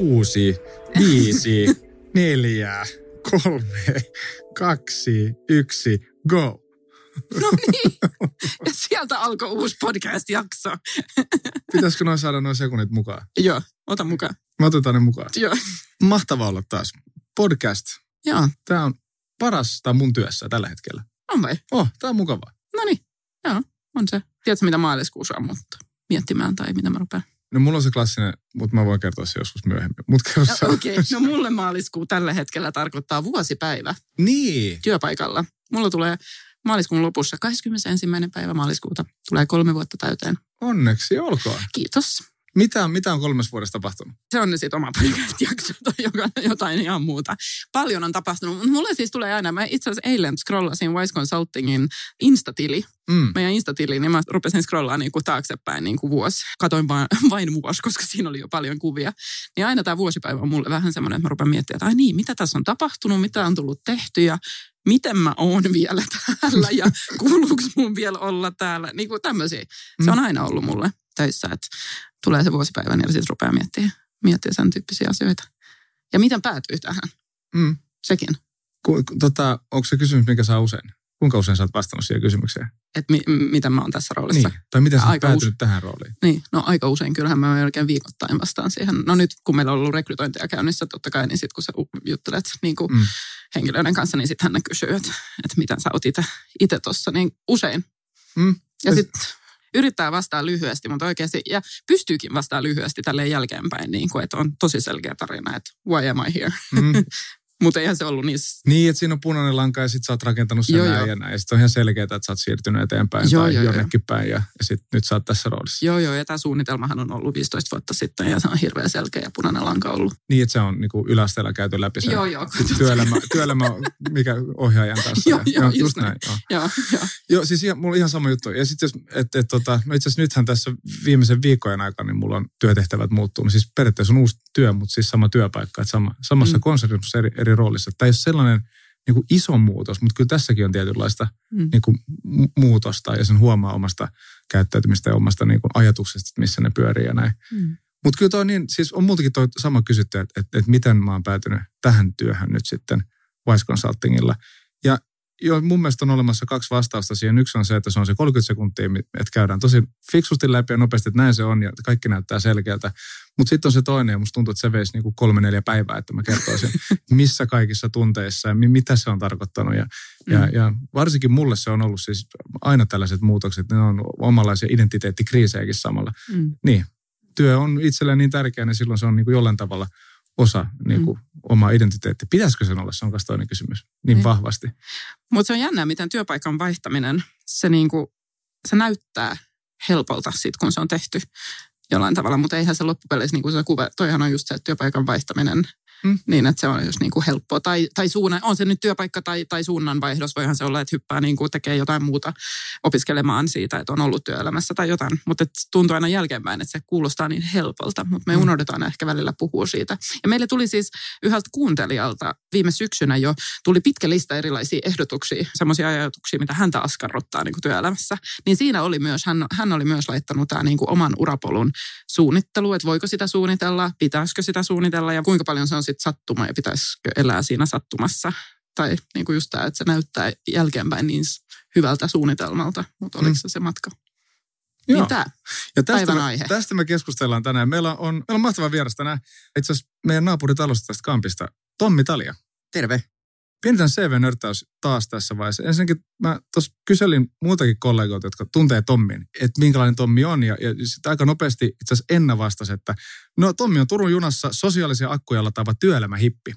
Kuusi, viisi, neljä, kolme, kaksi, yksi, go. No niin, ja sieltä alkoi uusi podcast-jakso. Pitäisikö noin saada noin sekunnit mukaan? Joo, ota mukaan. Me otetaan ne mukaan. Joo. Mahtavaa olla taas. Podcast. Joo, Tämä on paras tää mun työssä tällä hetkellä. on vai? Oh, tää on mukavaa. No niin, joo, on se. Tiedätkö, mitä maaliskuussa on, mutta miettimään tai mitä mä rupean? No mulla on se klassinen, mutta mä voin kertoa se joskus myöhemmin. Mut. No, Okei, okay. no mulle maaliskuu tällä hetkellä tarkoittaa vuosipäivä Niin. työpaikalla. Mulla tulee maaliskuun lopussa 21. päivä maaliskuuta. Tulee kolme vuotta täyteen. Onneksi olkoon. Kiitos. Mitä, mitä on kolmes vuodessa tapahtunut? Se on sitten oma podcast-jakso tai joka- jotain ihan muuta. Paljon on tapahtunut, mutta mulle siis tulee aina, mä itse asiassa eilen scrollasin Wise Consultingin Instatili, Mm. meidän Instatiliin, niin mä rupesin scrollaamaan niin kuin taaksepäin niin kuin vuosi. Katoin vain, vain vuosi, koska siinä oli jo paljon kuvia. Niin aina tämä vuosipäivä on mulle vähän semmoinen, että mä rupean miettimään, että ai niin, mitä tässä on tapahtunut, mitä on tullut tehty ja miten mä oon vielä täällä ja kuuluuko mun vielä olla täällä. Niin kuin tämmöisiä. Se on aina ollut mulle töissä, että tulee se vuosipäivä niin sitten rupeaa miettimään, miettimään sen tyyppisiä asioita. Ja miten päätyy tähän? Mm. Sekin. Ku, tota, onko se kysymys, mikä saa usein? Kuinka usein sä oot vastannut siihen kysymykseen? Että mi- miten mä oon tässä roolissa. Niin. Tai miten sä oot päätynyt tähän rooliin? Niin, no aika usein kyllähän mä melkein viikoittain vastaan siihen. No nyt kun meillä on ollut rekrytointia käynnissä totta kai, niin sitten kun sä juttelet niin kuin Mm. henkilöiden kanssa, niin sitten hän kysyy, että, että miten sä oot itse tuossa, niin usein. Mm. Ja sitten yrittää vastaa lyhyesti, mutta oikeasti, ja pystyykin vastaa lyhyesti tälle jälkeenpäin, niin kuin, että on tosi selkeä tarina, että why am I here? Mm. Mutta eihän se ollut niin Niin, että siinä on punainen lanka ja sit sä oot rakentanut sen Joo, näin joo. ja näin. Ja sit on ihan selkeää, että sä oot siirtynyt eteenpäin Joo, tai joo, joo. jonnekin päin ja, ja sit nyt sä oot tässä roolissa. Joo, joo, ja tämä suunnitelmahan on ollut 15 vuotta sitten ja se on hirveän selkeä ja punainen lanka ollut. Niin, että se on niinku yläasteella käyty läpi se Joo, joo. työelämä, työelämä, mikä ohjaajan kanssa. Joo, ja, joo, just, just näin. Joo. Joo, joo. joo, siis ihan, mulla on ihan sama juttu. Ja sitten jos, että et, tota, no itse asiassa nythän tässä viimeisen viikkojen aikana, niin mulla on työtehtävät muuttunut. Siis periaatteessa on uusi työ, mutta siis sama työpaikka, että sama, samassa mm. konsernissa eri, eri roolissa. Tämä ei ole sellainen niin kuin iso muutos, mutta kyllä tässäkin on tietynlaista Mm. niin kuin mu- muutosta ja sen huomaa omasta käyttäytymistä ja omasta niin kuin ajatuksesta, että missä ne pyörii ja näin. Mm. Mutta kyllä toi on niin, siis on multakin toi sama kysytty, että, että, että miten mä oon päätynyt tähän työhön nyt sitten Wise Consultingilla. Ja jo, mun mielestä on olemassa kaksi vastausta siihen. Yksi on se, että se on se 30 sekuntia, että käydään tosi fiksusti läpi ja nopeasti, että näin se on ja kaikki näyttää selkeältä. Mutta sitten on se toinen ja musta tuntuu, että se veisi niinku kolme neljä päivää, että mä kertoisin, missä kaikissa tunteissa ja mi- mitä se on tarkoittanut. Ja, ja, Mm. ja varsinkin mulle se on ollut siis aina tällaiset muutokset, ne on omanlaisia identiteettikriisejäkin samalla Mm. niin, työ on itselleen niin tärkeä, niin silloin se on niin kuin jollain tavalla osa niin kuin mm. omaa identiteettiä. Pitäisikö sen olla? Se on myös toinen kysymys. Niin Niin. vahvasti. Mutta se on jännää, miten työpaikan vaihtaminen, se, niinku, se näyttää helpolta sit, kun se on tehty jollain tavalla, mutta eihän se loppupeleissä, niin kuin se kuva, toihan on just se, että työpaikan vaihtaminen, Mm. niin että se on just niin kuin helppoa. Tai, tai suunnan, on se nyt työpaikka tai, tai suunnanvaihdos, voihan se olla, että hyppää niin kuin tekee jotain muuta opiskelemaan siitä, että on ollut työelämässä tai jotain. Mutta tuntuu aina jälkeenpäin, että se kuulostaa niin helpolta, mutta me Mm. unohdetaan ehkä välillä puhua siitä. Ja meille tuli siis yhdeltä kuuntelijalta viime syksynä jo tuli pitkä lista erilaisia ehdotuksia, semmoisia ajatuksia, mitä häntä askarruttaa niin kuin työelämässä. Niin siinä oli myös, hän, hän oli myös laittanut tämä niin kuin oman urapolun suunnittelu, että voiko sitä suunnitella, pitäisikö sitä suunnitella ja kuinka paljon se on sitten sattuma ja pitäisikö elää siinä sattumassa. Tai niin kuin just tämä, että se näyttää jälkeenpäin niin hyvältä suunnitelmalta, mutta oliko se se matka? Niin tämä. Ja tästä me, aihe. tästä me keskustellaan tänään. Meillä on, meillä on mahtava vieras tänään. Itse asiassa meidän naapuritalosta tästä kampista, Tommi Talia. Terve. Pienetään CV-nörttäys taas tässä vaiheessa. Ensinnäkin mä tuossa kyselin muutakin kollegoita, jotka tuntee Tommin, että minkälainen Tommi on. Ja, ja sitten aika nopeasti itse asiassa Enna vastasi, että no Tommi on Turun junassa sosiaalisia akkuja lataava työelämähippi.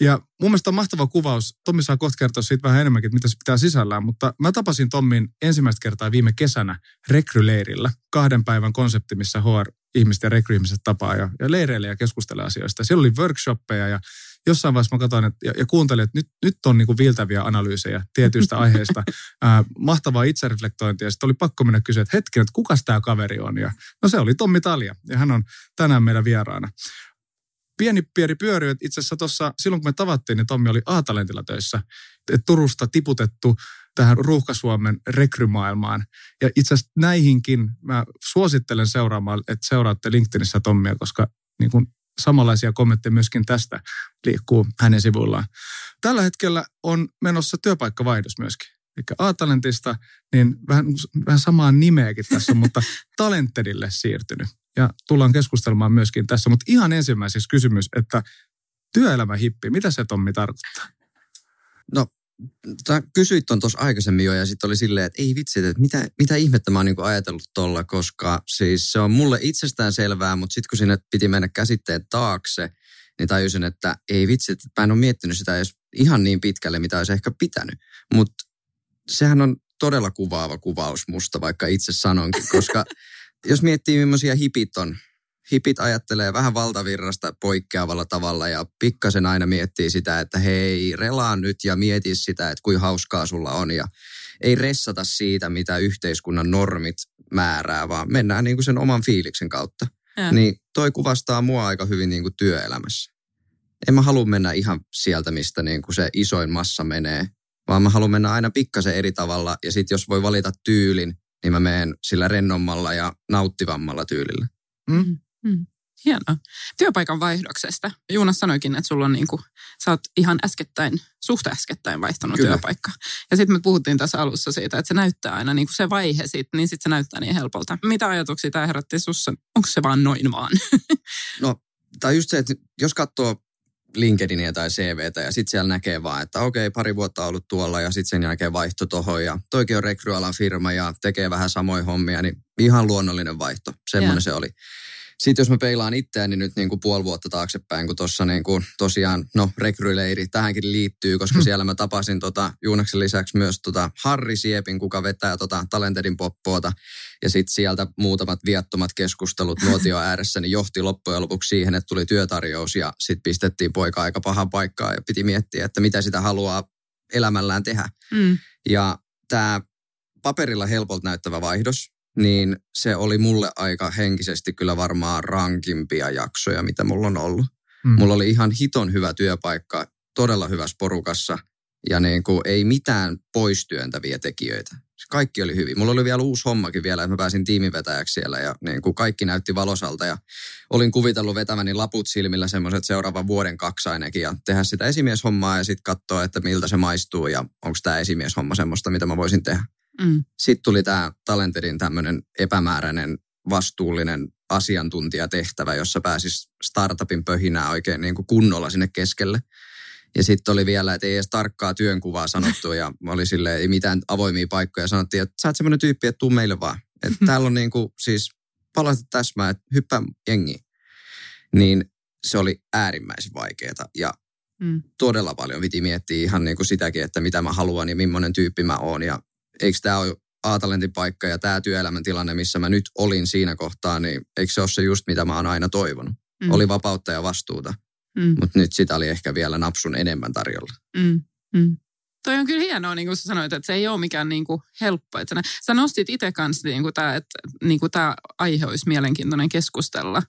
Ja mun mielestä on mahtava kuvaus. Tommi saa kohta kertoa siitä vähän enemmänkin, mitä se pitää sisällään. Mutta mä tapasin Tommin ensimmäistä kertaa viime kesänä rekryleirillä. Kahden päivän konsepti, missä HR ihmisten rekryihmiset tapaa ja, ja leireille ja keskustella asioista. Siellä oli workshoppeja ja jossain vaiheessa mä katsoin että, ja, ja kuuntelin, että nyt, nyt on niin kuin viiltäviä analyysejä tietyistä aiheista. Ää, mahtavaa itsereflektointia. Ja sitten oli pakko mennä kysyä, että hetken, että kuka tämä kaveri on. Ja, no se oli Tommi Talja ja hän on tänään meidän vieraana pieni pieni pyöry, että itse asiassa tuossa, silloin kun me tavattiin, niin Tommi oli A-talentilla töissä. Et Turusta tiputettu tähän Ruuhka-Suomen rekrymaailmaan. Ja itse asiassa näihinkin mä suosittelen seuraamaan, että seuraatte LinkedInissä Tommia, koska niin kuin samanlaisia kommentteja myöskin tästä liikkuu hänen sivuillaan. Tällä hetkellä on menossa työpaikkavaihdos myöskin. Eli A-talentista, niin vähän, vähän samaa nimeäkin tässä, mutta Talentedille siirtynyt. Ja tullaan keskustelemaan myöskin tässä. Mutta ihan ensimmäiseksi kysymys, että työelämähippi, mitä se Tommi tarkoittaa? No Tää kysyit ton tuossa aikaisemmin jo ja sitten oli silleen, että ei vitsi, että mitä, mitä ihmettä mä oon niinku ajatellut tolla, koska siis se on mulle itsestään selvää, mutta sitten kun sinne piti mennä käsitteet taakse, niin tajusin, että ei vitsi, että mä en ole miettinyt sitä edes ihan niin pitkälle, mitä olisi ehkä pitänyt. Mutta sehän on todella kuvaava kuvaus musta, vaikka itse sanonkin, koska jos miettii millaisia hipit on hipit ajattelee vähän valtavirrasta poikkeavalla tavalla ja pikkasen aina miettii sitä, että hei, relaa nyt ja mieti sitä, että kuinka hauskaa sulla on ja ei ressata siitä, mitä yhteiskunnan normit määrää, vaan mennään niin kuin sen oman fiiliksen kautta. Ja. Niin toi kuvastaa mua aika hyvin niin kuin työelämässä. En mä halua mennä ihan sieltä, mistä niin kuin se isoin massa menee, vaan mä haluan mennä aina pikkasen eri tavalla ja sitten jos voi valita tyylin, niin mä menen sillä rennommalla ja nauttivammalla tyylillä. Mm. Mm. Hienoa. Työpaikan vaihdoksesta. Juunas sanoikin, että sulla on niin kuin, sä oot ihan äskettäin, suht äskettäin vaihtanut Kyllä. työpaikka. Ja sitten me puhuttiin tässä alussa siitä, että se näyttää aina niin kuin se vaihe sit, niin sitten se näyttää niin helpolta. Mitä ajatuksia tämä herätti sussa? Onko se vaan noin vaan? no, tai just se, että jos katsoo LinkedInia tai CVtä ja sitten siellä näkee vaan, että okei, pari vuotta ollut tuolla ja sitten sen jälkeen vaihto tohon ja toikin on rekryalan firma ja tekee vähän samoja hommia, niin ihan luonnollinen vaihto. Semmoinen yeah. se oli. Sitten jos mä peilaan itseäni nyt niin kuin puoli vuotta taaksepäin, kun tuossa niin kuin tosiaan, no rekryleiri tähänkin liittyy, koska hmm. siellä mä tapasin tota, Juunaksen lisäksi myös tota Harri Siepin, kuka vetää tota Talentedin poppoota. Ja sitten sieltä muutamat viattomat keskustelut nuotio ääressä, niin johti loppujen lopuksi siihen, että tuli työtarjous ja sitten pistettiin poika aika pahan paikkaan ja piti miettiä, että mitä sitä haluaa elämällään tehdä. Hmm. Ja tämä paperilla helpolta näyttävä vaihdos, niin se oli mulle aika henkisesti kyllä varmaan rankimpia jaksoja, mitä mulla on ollut. Mm. Mulla oli ihan hiton hyvä työpaikka, todella hyvässä porukassa ja niin kuin ei mitään poistyöntäviä tekijöitä. Kaikki oli hyvin. Mulla oli vielä uusi hommakin vielä, että mä pääsin tiimivetäjäksi siellä ja niin kuin kaikki näytti valosalta ja olin kuvitellut vetäväni laput silmillä semmoiset seuraavan vuoden kaksi ainakin ja tehdä sitä esimieshommaa ja sitten katsoa, että miltä se maistuu ja onko tämä esimieshomma semmoista, mitä mä voisin tehdä. Mm. Sitten tuli tämä Talenterin tämmöinen epämääräinen vastuullinen asiantuntijatehtävä, jossa pääsis startupin pöhinää oikein niin kuin kunnolla sinne keskelle. Ja sitten oli vielä, että ei edes tarkkaa työnkuvaa sanottu ja oli sille ei mitään avoimia paikkoja. Sanottiin, että sä oot semmoinen tyyppi, että tuu meille vaan. Että täällä on niin kuin, siis palata täsmää, että hyppää jengi. Niin se oli äärimmäisen vaikeaa ja mm. todella paljon piti miettiä ihan niin kuin sitäkin, että mitä mä haluan ja millainen tyyppi mä oon. Ja eikö tämä ole A-talentin paikka ja tämä työelämän tilanne, missä mä nyt olin siinä kohtaa, niin eikö se ole se just, mitä mä oon aina toivonut? Mm. Oli vapautta ja vastuuta, mm. mutta nyt sitä oli ehkä vielä napsun enemmän tarjolla. Mm. Mm. Toi on kyllä hienoa, niin kuin sä sanoit, että se ei ole mikään niin kuin helppo. Että sä, nostit itse kanssa, niin kuin tämä, että niin kuin tämä aihe olisi mielenkiintoinen keskustella.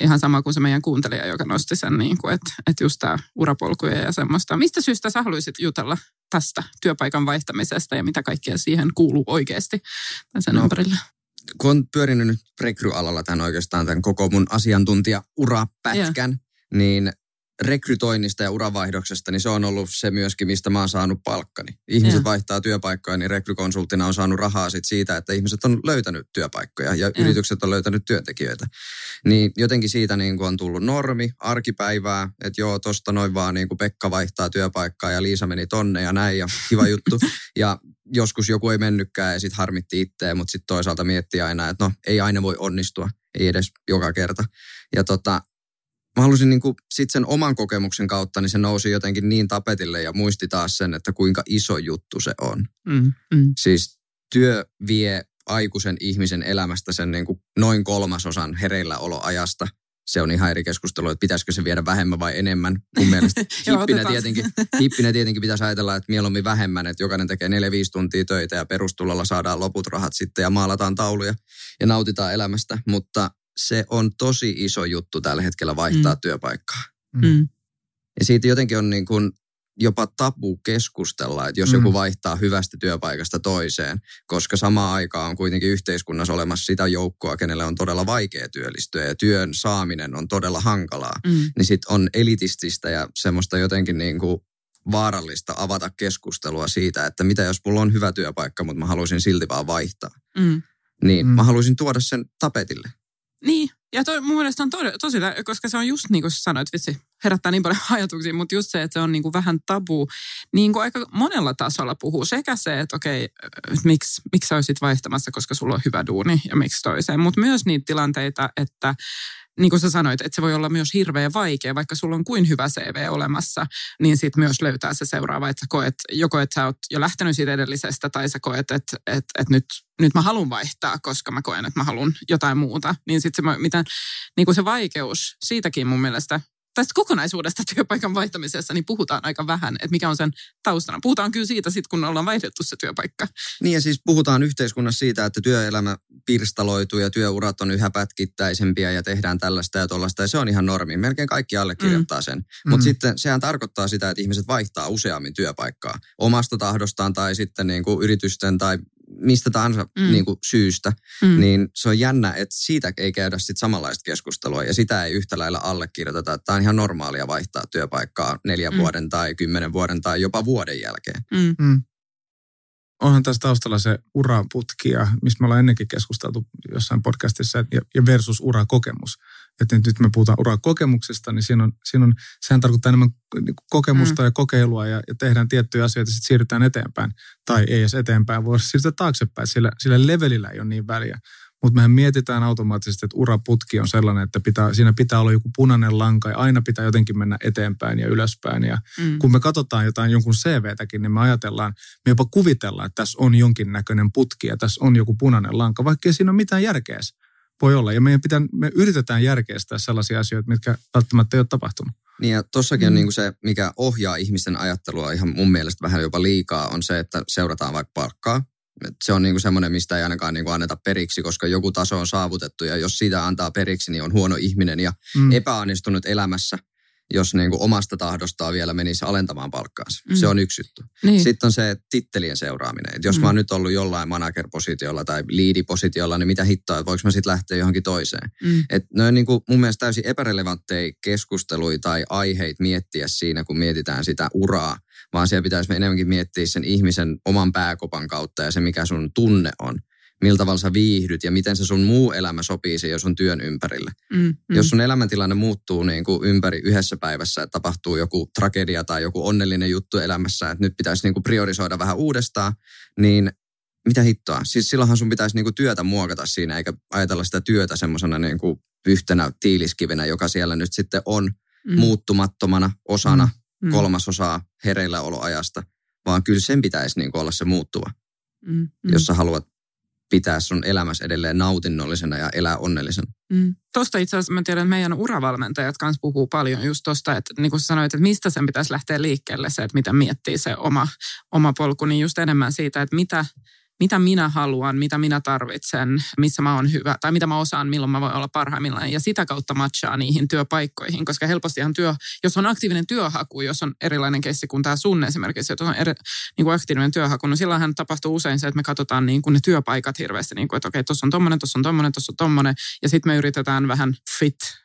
Ihan sama kuin se meidän kuuntelija, joka nosti sen, niin kuin, että, että just tämä urapolkuja ja semmoista. Mistä syystä sä haluaisit jutella tästä työpaikan vaihtamisesta ja mitä kaikkea siihen kuuluu oikeasti sen no, ympärillä? Kun on pyörinyt nyt rekryalalla tämän oikeastaan tämän koko mun asiantuntija-urapätkän, yeah. niin rekrytoinnista ja uravaihdoksesta, niin se on ollut se myöskin, mistä mä oon saanut palkkani. Ihmiset ja. vaihtaa työpaikkoja, niin rekrykonsulttina on saanut rahaa sit siitä, että ihmiset on löytänyt työpaikkoja ja, ja. yritykset on löytänyt työntekijöitä. Niin jotenkin siitä niin kuin on tullut normi, arkipäivää, että joo, tosta noin vaan niin kuin Pekka vaihtaa työpaikkaa ja Liisa meni tonne ja näin ja kiva juttu. ja joskus joku ei mennytkään ja sitten harmitti itseä, mutta sitten toisaalta miettii aina, että no ei aina voi onnistua, ei edes joka kerta. Ja tota, mä halusin niin kuin sit sen oman kokemuksen kautta, niin se nousi jotenkin niin tapetille ja muisti taas sen, että kuinka iso juttu se on. Mm, mm. Siis työ vie aikuisen ihmisen elämästä sen niin kuin noin kolmasosan hereilläoloajasta. Se on ihan eri keskustelu, että pitäisikö se viedä vähemmän vai enemmän. Mun mielestä hippinä, tietenkin, hippinä tietenkin pitäisi ajatella, että mieluummin vähemmän, että jokainen tekee 4-5 tuntia töitä ja perustulolla saadaan loput rahat sitten ja maalataan tauluja ja nautitaan elämästä. Mutta se on tosi iso juttu tällä hetkellä vaihtaa Mm. mm. työpaikkaa. Mm. Ja siitä jotenkin on niin kuin jopa tabu keskustella, että jos Mm. mm. joku vaihtaa hyvästä työpaikasta toiseen, koska samaan aikaan on kuitenkin yhteiskunnassa olemassa sitä joukkoa, kenelle on todella vaikea työllistyä ja työn saaminen on todella hankalaa, Mm. niin sitten on elitististä ja semmoista jotenkin niin kuin vaarallista avata keskustelua siitä, että mitä jos mulla on hyvä työpaikka, mutta mä haluaisin silti vaan vaihtaa. Mm. Niin, Mm. mm. mä haluaisin tuoda sen tapetille. Niin, ja toi, mun mielestä on to, tosi, koska se on just niin kuin sanoit, vitsi, herättää niin paljon ajatuksia, mutta just se, että se on niin kuin vähän tabu, niin kuin aika monella tasolla puhuu. Sekä se, että okei, että miksi, miksi sä olisit vaihtamassa, koska sulla on hyvä duuni ja miksi toiseen. Mutta myös niitä tilanteita, että niin kuin sä sanoit, että se voi olla myös hirveän vaikea, vaikka sulla on kuin hyvä CV olemassa, niin sitten myös löytää se seuraava, että sä koet, joko että sä oot jo lähtenyt siitä edellisestä, tai sä koet, että, että, että nyt, nyt mä haluan vaihtaa, koska mä koen, että mä haluan jotain muuta. Niin sitten se, niin se vaikeus, siitäkin mun mielestä, tästä kokonaisuudesta työpaikan vaihtamisessa, niin puhutaan aika vähän, että mikä on sen taustana. Puhutaan kyllä siitä sitten, kun ollaan vaihdettu se työpaikka. Niin ja siis puhutaan yhteiskunnassa siitä, että työelämä pirstaloituu ja työurat on yhä pätkittäisempiä ja tehdään tällaista ja tuollaista ja se on ihan normi. Melkein kaikki allekirjoittaa sen. Mm. Mutta sitten sehän tarkoittaa sitä, että ihmiset vaihtaa useammin työpaikkaa omasta tahdostaan tai sitten niin kuin yritysten tai mistä tahansa Mm. niin kuin syystä. Mm. Niin se on jännä, että siitä ei käydä sitten samanlaista keskustelua ja sitä ei yhtä lailla allekirjoiteta. Tämä on ihan normaalia vaihtaa työpaikkaa neljän Mm. vuoden tai kymmenen vuoden tai jopa vuoden jälkeen. Mm. Mm. Onhan tässä taustalla se uraputki, ja mistä me ollaan ennenkin keskusteltu jossain podcastissa, ja versus urakokemus. Että nyt me puhutaan urakokemuksesta, niin siinä on, siinä on, sehän tarkoittaa enemmän niin kuin kokemusta mm. ja kokeilua, ja, ja tehdään tiettyjä asioita, sitten siirrytään eteenpäin. Tai ei edes eteenpäin, voi siirtyä taaksepäin, sillä, sillä levelillä ei ole niin väliä. Mutta mehän mietitään automaattisesti, että uraputki on sellainen, että pitää, siinä pitää olla joku punainen lanka, ja aina pitää jotenkin mennä eteenpäin ja ylöspäin, ja Mm. kun me katsotaan jotain jonkun CVtäkin, niin me ajatellaan, me jopa kuvitellaan, että tässä on jonkinnäköinen putki ja tässä on joku punainen lanka, vaikka ei siinä ole mitään järkeä. Voi olla. Ja meidän pitää, me yritetään järkeistää sellaisia asioita, mitkä välttämättä ei ole tapahtunut. Niin ja tossakin Mm. on niin kuin se, mikä ohjaa ihmisten ajattelua ihan mun mielestä vähän jopa liikaa, on se, että seurataan vaikka palkkaa. Et Se on niin kuin semmoinen, mistä ei ainakaan niin kuin anneta periksi, koska joku taso on saavutettu ja jos siitä antaa periksi, niin on huono ihminen ja Mm. epäonnistunut elämässä, jos niin kuin omasta tahdostaan vielä menisi alentamaan palkkaansa. Mm. Se on yksi juttu. Niin. Sitten on se tittelien seuraaminen. Et jos Mm. mä oon nyt ollut jollain manager-positiolla tai lead-positiolla, niin mitä hittoa, että voiko mä sitten lähteä johonkin toiseen. Mm. Et ne on niin kuin mun mielestä täysin epärelevantteja keskusteluja tai aiheita miettiä siinä, kun mietitään sitä uraa, vaan siellä pitäisi enemmänkin miettiä sen ihmisen oman pääkopan kautta ja se, mikä sun tunne on. Millä tavalla sä viihdyt ja miten se sun muu elämä sopii siihen sun työn ympärille. Mm. Mm. Jos sun elämäntilanne muuttuu niin kuin ympäri yhdessä päivässä, että tapahtuu joku tragedia tai joku onnellinen juttu elämässä, että nyt pitäisi niin kuin priorisoida vähän uudestaan, niin mitä hittoa? Siis silloinhan sun pitäisi niin kuin työtä muokata siinä, eikä ajatella sitä työtä semmoisena niin yhtenä tiiliskivenä, joka siellä nyt sitten on Mm. muuttumattomana osana Mm. kolmasosaa hereilläoloajasta, vaan kyllä sen pitäisi niin kuin olla se muuttuva, Mm. Mm. jos sä haluat pitää sun elämässä edelleen nautinnollisena ja elää onnellisena. Mm. Tuosta itse asiassa mä tiedän, että meidän uravalmentajat kanssa puhuu paljon just tuosta, että niin kuin sanoit, että mistä sen pitäisi lähteä liikkeelle se, että miten miettii se oma, oma polku, niin just enemmän siitä, että mitä, mitä minä haluan, mitä minä tarvitsen, missä mä oon hyvä, tai mitä mä osaan, milloin mä voin olla parhaimmillaan, ja sitä kautta matchaa niihin työpaikkoihin, koska helpostihan työ, jos on aktiivinen työhaku, jos on erilainen keissi kuin tämä sun esimerkiksi, että on eri, niin kuin aktiivinen työhaku, no silloinhan tapahtuu usein se, että me katsotaan niin kuin ne työpaikat hirveästi, niin kuin, että okei, tuossa on tommonen, tuossa on tommonen, tuossa on tommonen, ja sitten me yritetään vähän fit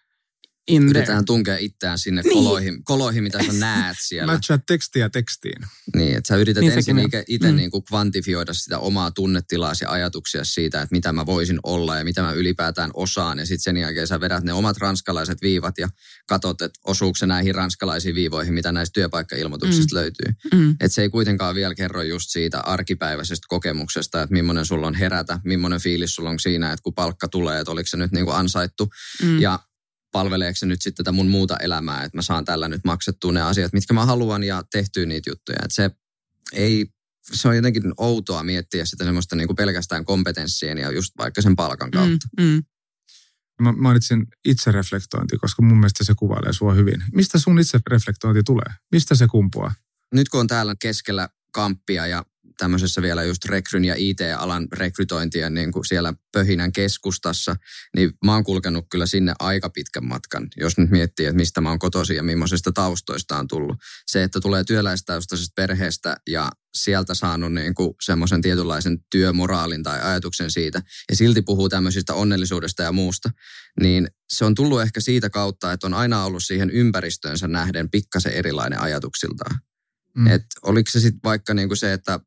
in there. Yritetään tunkea itseään sinne Niin. koloihin, koloihin, mitä sä näet siellä. Matchaa tekstiä tekstiin. Niin, että sä yrität Niin ensin itse Mm. niin kuin kvantifioida sitä omaa tunnetilaa ja ajatuksia siitä, että mitä mä voisin olla ja mitä mä ylipäätään osaan. Ja sitten sen jälkeen sä vedät ne omat ranskalaiset viivat ja katot, että osuuko se näihin ranskalaisiin viivoihin, mitä näistä työpaikkailmoituksista mm. löytyy. Mm. Että se ei kuitenkaan vielä kerro just siitä arkipäiväisestä kokemuksesta, että millainen sulla on herätä, millainen fiilis sulla on siinä, että kun palkka tulee, että oliko se nyt niin kuin ansaittu. Mm. Ja palveleeko se nyt sitten tätä mun muuta elämää, että mä saan tällä nyt maksettua ne asiat, mitkä mä haluan ja tehtyä niitä juttuja. Että se ei se on jotenkin outoa miettiä sitä semmoista niin kuin pelkästään kompetenssien ja just vaikka sen palkan kautta. Mm, mm. Mä mainitsin itsereflektointi, koska mun mielestä se kuvailee sua hyvin. Mistä sun itsereflektointi tulee? Mistä se kumpuaa? Nyt kun on täällä keskellä kamppia ja tämmöisessä vielä just rekryn ja IT-alan rekrytointia niin kuin siellä Pöhinän keskustassa, niin mä oon kulkenut kyllä sinne aika pitkän matkan, jos nyt miettii, että mistä mä oon kotoisin ja millaisista taustoista on tullut. Se, että tulee työläistaustaisesta perheestä ja sieltä saanut niin kuin semmoisen tietynlaisen työmoraalin tai ajatuksen siitä, ja silti puhuu tämmöisistä onnellisuudesta ja muusta, niin se on tullut ehkä siitä kautta, että on aina ollut siihen ympäristöönsä nähden pikkasen erilainen ajatuksiltaan. Mm. Et oliko se sitten vaikka niinku se, että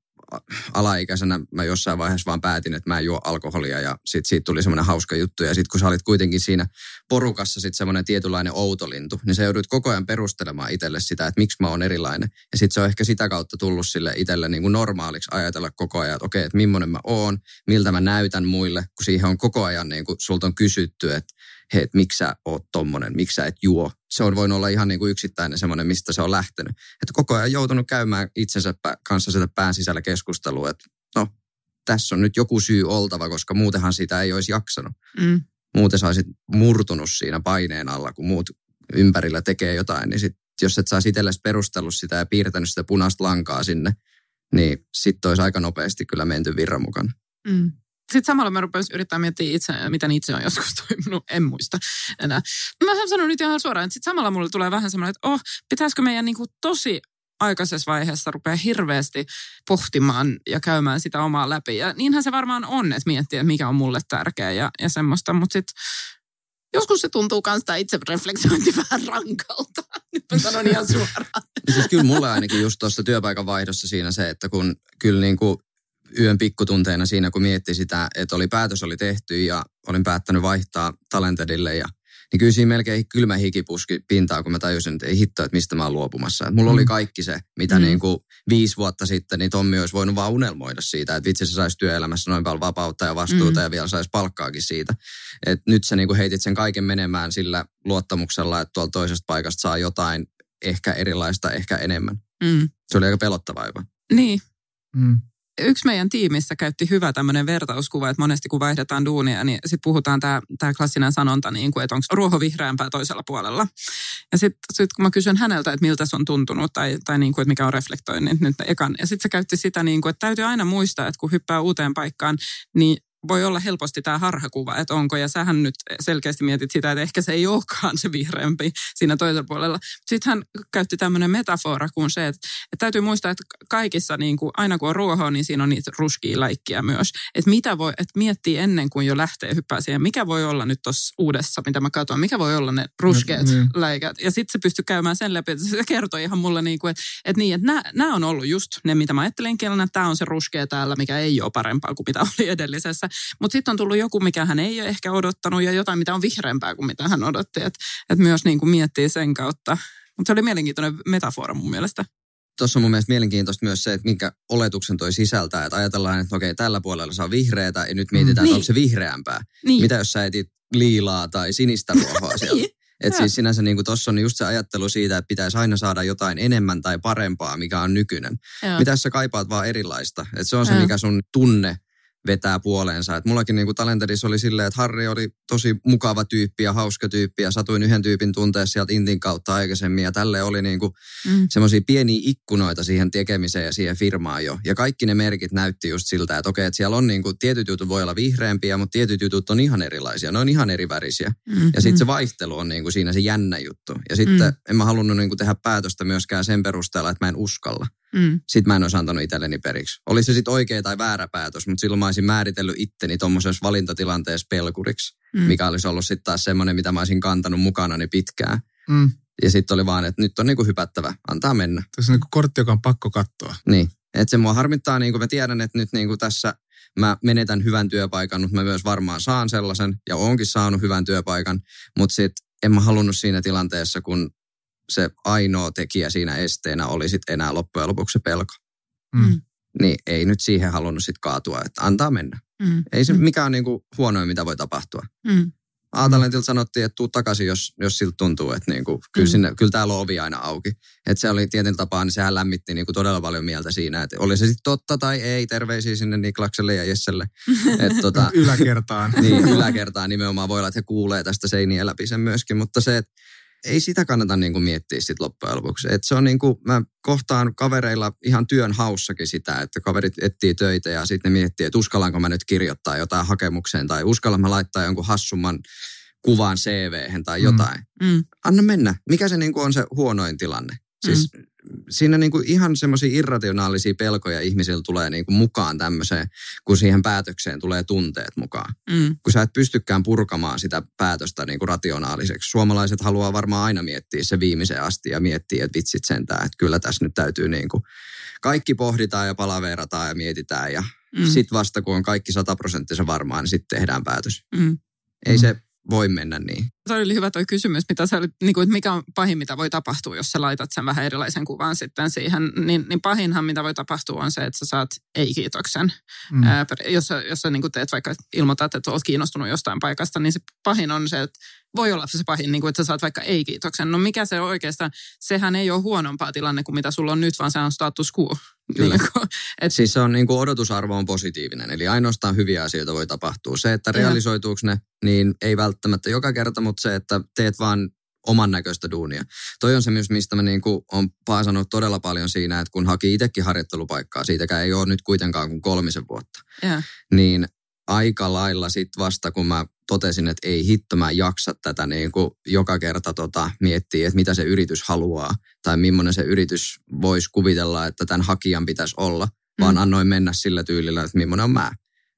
alaikäisenä mä jossain vaiheessa vaan päätin, että mä en juo alkoholia ja sitten siitä tuli semmoinen hauska juttu. Ja sitten kun sä olit kuitenkin siinä porukassa sitten semmoinen tietynlainen outolintu, niin sä joudut koko ajan perustelemaan itselle sitä, että miksi mä oon erilainen. Ja sitten se on ehkä sitä kautta tullut sille itselle niin kuin normaaliksi ajatella koko ajan, että okei, että millainen mä oon, miltä mä näytän muille, kun siihen on koko ajan niin kuin sulta on kysytty, että hei, että miksi sä oot tommonen, miksi sä et juo. Se on voinut olla ihan niin kuin yksittäinen semmoinen, mistä se on lähtenyt. Että koko ajan joutunut käymään itsensä kanssa sitä pään sisällä keskustelua, että no, tässä on nyt joku syy oltava, koska muutenhan sitä ei olisi jaksanut. Mm. Muuten sä olisit murtunut siinä paineen alla, kun muut ympärillä tekee jotain, niin sit, jos et saisi itsellesi perustellut sitä ja piirtänyt sitä punaista lankaa sinne, niin sitten olisi aika nopeasti kyllä menty virran mukana. Mm. Sitten samalla mä rupesin yrittää miettiä itse, miten itse on joskus toiminut, en muista enää. Mä sanon nyt ihan suoraan, että sitten samalla mulle tulee vähän semmoinen, että oh, pitäisikö meidän niin kuin tosi aikaisessa vaiheessa rupeaa hirveästi pohtimaan ja käymään sitä omaa läpi. Ja niinhän se varmaan on, että miettiä, että mikä on mulle tärkeä ja, ja semmoista. Mutta sitten joskus se tuntuu myös tämä reflektointi vähän rankalta. Nyt mä sanon ihan suoraan. siis kyllä mulle ainakin just tuossa työpaikan vaihdossa siinä se, että kun kyllä niin kuin yön pikkutunteina siinä, kun mietti sitä, että oli päätös oli tehty ja olin päättänyt vaihtaa Talentedille ja niin kyllä siinä melkein kylmä hikipuski pintaa, kun mä tajusin, että ei hitto, että mistä mä oon luopumassa. Et mulla mm. oli kaikki se, mitä mm. niin kuin viisi vuotta sitten, niin Tommi olisi voinut vaan unelmoida siitä, että vitsi se saisi työelämässä noin paljon vapautta ja vastuuta mm. ja vielä saisi palkkaakin siitä. Et nyt sä niin kuin heitit sen kaiken menemään sillä luottamuksella, että tuolla toisesta paikasta saa jotain ehkä erilaista, ehkä enemmän. Mm. Se oli aika pelottavaa jopa. Niin. Mm yksi meidän tiimissä käytti hyvä tämmöinen vertauskuva, että monesti kun vaihdetaan duunia, niin sitten puhutaan tämä tää klassinen sanonta, niin kuin, että onko ruoho vihreämpää toisella puolella. Ja sitten sit kun mä kysyn häneltä, että miltä se on tuntunut tai, tai niin kuin, että mikä on reflektoinnin nyt ekan. Ja sitten se käytti sitä, niin kuin, että täytyy aina muistaa, että kun hyppää uuteen paikkaan, niin voi olla helposti tämä harhakuva, että onko, ja sähän nyt selkeästi mietit sitä, että ehkä se ei olekaan se vihreämpi siinä toisella puolella. Sitten hän käytti tämmöinen metafora kuin se, että, että täytyy muistaa, että kaikissa, niin kuin, aina kun on ruohoa, niin siinä on niitä ruskia laikkia myös. Että mitä voi, että miettii ennen kuin jo lähtee hyppää siihen, mikä voi olla nyt tuossa uudessa, mitä mä katson, mikä voi olla ne ruskeat mm, läikät. Ja sitten se pystyy käymään sen läpi, että se kertoi ihan mulle, niin kuin, että, että, niin, että nämä, nämä on ollut just ne, mitä mä ajattelin kielellä, että tämä on se ruskea täällä, mikä ei ole parempaa kuin mitä oli edellisessä. Mutta sitten on tullut joku, mikä hän ei ole ehkä odottanut ja jotain, mitä on vihreämpää kuin mitä hän odotti. Että et myös niin kuin miettii sen kautta. Mutta se oli mielenkiintoinen metafora mun mielestä. Tuossa on mun mielestä mielenkiintoista myös se, että minkä oletuksen toi sisältää. Että ajatellaan, että okei, tällä puolella saa vihreätä ja nyt mietitään, mm, niin. että onko se vihreämpää. Niin. Mitä jos sä etit liilaa tai sinistä ruohoa sieltä? niin. Että siis sinänsä niin tuossa on just se ajattelu siitä, että pitäisi aina saada jotain enemmän tai parempaa, mikä on nykyinen. Mitä sä kaipaat vaan erilaista. Että se on se, mikä sun tunne vetää puoleensa. Et mullakin niinku Talentedissa oli silleen, että Harri oli tosi mukava tyyppi ja hauska tyyppi ja satuin yhden tyypin tuntea sieltä Intin kautta aikaisemmin ja tälle oli niinku mm. semmoisia pieniä ikkunoita siihen tekemiseen ja siihen firmaan jo. Ja kaikki ne merkit näytti just siltä, että okei, että siellä on niinku, tietyt jutut voi olla vihreämpiä, mutta tietyt jutut on ihan erilaisia. Ne on ihan eri värisiä. Mm-hmm. Ja sitten se vaihtelu on niinku siinä se jännä juttu. Ja sitten mm. en mä halunnut niinku tehdä päätöstä myöskään sen perusteella, että mä en uskalla. Mm. Sitten mä en olisi antanut itselleni periksi. Oli se sitten oikea tai väärä päätös, mutta silloin mä olisin määritellyt itteni tuommoisessa valintatilanteessa pelkuriksi, mm. mikä olisi ollut sitten taas semmoinen, mitä mä olisin kantanut mukanani pitkään. Mm. Ja sitten oli vaan, että nyt on niinku hypättävä, antaa mennä. Tässä on niinku kortti, joka on pakko katsoa. Niin, että se mua harmittaa, niin kuin mä tiedän, että nyt niin kuin tässä mä menetän hyvän työpaikan, mutta mä myös varmaan saan sellaisen ja onkin saanut hyvän työpaikan, mutta sitten en mä halunnut siinä tilanteessa, kun se ainoa tekijä siinä esteenä oli sitten enää loppujen lopuksi se pelko. Mm. mm. Niin ei nyt siihen halunnut sitten kaatua, että antaa mennä. Mm. Ei se mm. mikään on niinku huonoin, mitä voi tapahtua. Mm. Aatalentilta sanottiin, että tuu takaisin, jos, jos siltä tuntuu, että niin kuin, kyllä, Mm. sinne, kyllä täällä on ovi aina auki. Että se oli tietyllä tapaa, niin sehän lämmitti niin kuin todella paljon mieltä siinä, että oli se sitten totta tai ei, terveisiä sinne Niklakselle ja Jesselle. Että tota, Yläkertaan. niin yläkertaa nimenomaan voi olla, että he kuulee tästä seinien läpi sen myöskin, mutta se, että ei sitä kannata niin kuin miettiä sit loppujen lopuksi. Et se on niin kuin, mä kohtaan kavereilla ihan työn haussakin sitä, että kaverit etsii töitä ja sitten ne miettii, että uskallanko mä nyt kirjoittaa jotain hakemukseen tai uskallanko mä laittaa jonkun hassumman kuvan cv tai Mm. jotain. Mm. Anna mennä. Mikä se niin kuin on se huonoin tilanne? Siis siinä niin kuin ihan semmoisia irrationaalisia pelkoja ihmisillä tulee niin kuin mukaan tämmöiseen, kun siihen päätökseen tulee tunteet mukaan Mm. kun sä et pystykään purkamaan sitä päätöstä niin kuin rationaaliseksi. Suomalaiset haluaa varmaan aina miettiä se viimeiseen asti ja miettiä, että vitsit sentään, että kyllä tässä nyt täytyy niin kuin, kaikki pohditaan ja palaverataan ja mietitään ja Mm. sitten vasta kun on kaikki sataprosenttisen varmaa, niin sitten tehdään päätös. Mm. Ei Mm. se voi mennä niin. Toi oli hyvä toi kysymys, mitä sä olit, niin kuin, että mikä on pahin, mitä voi tapahtua, jos sä laitat sen vähän erilaisen kuvan sitten siihen. Niin, niin pahinhan, mitä voi tapahtua, on se, että sä saat ei-kiitoksen. Mm. Ää, jos, sä, jos sä niin kuin teet vaikka, ilmoitat, että olet kiinnostunut jostain paikasta, niin se pahin on se, että voi olla se pahin, niin kuin, että sä saat vaikka ei-kiitoksen. No mikä se oikeastaan, sehän ei ole huonompaa tilanne kuin mitä sulla on nyt, vaan se on status quo. Kyllä. Niin kuin, et, Siis se on niin kuin odotusarvo on positiivinen, eli ainoastaan hyviä asioita voi tapahtua. Se, että realisoituuko ne, niin ei välttämättä joka kerta, mutta se, että teet vaan oman näköistä duunia. Toi on se myös, mistä mä niin kuin on paasannut todella paljon siinä, että kun haki itsekin harjoittelupaikkaa, siitäkään ei ole nyt kuitenkaan kuin kolmisen vuotta, yeah. niin aika lailla sitten vasta, kun mä totesin, että ei hitto, mä jaksa tätä niin kuin joka kerta tota, miettiä, että mitä se yritys haluaa tai millainen se yritys voisi kuvitella, että tämän hakijan pitäisi olla, vaan Mm. annoin mennä sillä tyylillä, että millainen on mä.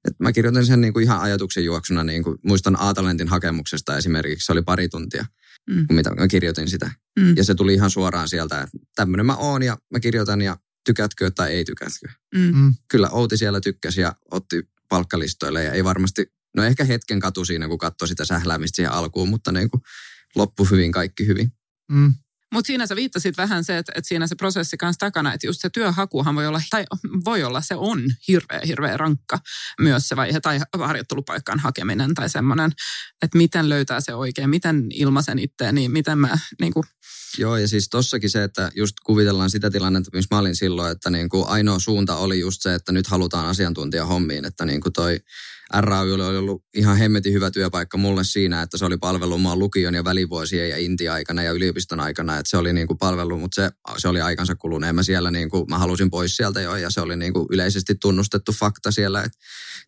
Et mä kirjoitin sen niin kuin ihan ajatuksen juoksuna, niin kuin muistan Aatalentin hakemuksesta esimerkiksi, se oli pari tuntia, Mm. kun mitä mä kirjoitin sitä. Mm. Ja se tuli ihan suoraan sieltä, että tämmöinen mä oon ja mä kirjoitan ja tykätkö tai ei tykätkö. Mm. Mm. Kyllä Outi siellä tykkäsi ja otti palkkalistoille ja ei varmasti, no ehkä hetken katu siinä, kun katsoi sitä sähläämistä siihen alkuun, mutta niin kuin loppu hyvin, kaikki hyvin. Mm. Mutta siinä sä viittasit vähän se, että, että siinä se prosessi kanssa takana, että just se työhakuhan voi olla, tai voi olla, se on hirveä, hirveä rankka myös se vaihe, tai harjoittelupaikkaan hakeminen tai semmoinen, että miten löytää se oikein, miten ilmaisen itteen, niin miten mä niin kuin, Joo, ja siis tossakin se, että just kuvitellaan sitä tilannetta, missä mä olin silloin, että niin ainoa suunta oli just se, että nyt halutaan asiantuntija hommiin, että niin toi RAY oli ollut ihan hemmetin hyvä työpaikka mulle siinä, että se oli palvellut mua lukion ja välivuosien ja inti-aikana ja yliopiston aikana, että se oli niin kuin palvelu, mutta se, se oli aikansa kuluneen. Mä siellä niin kuin, mä halusin pois sieltä jo ja se oli niin kuin yleisesti tunnustettu fakta siellä, että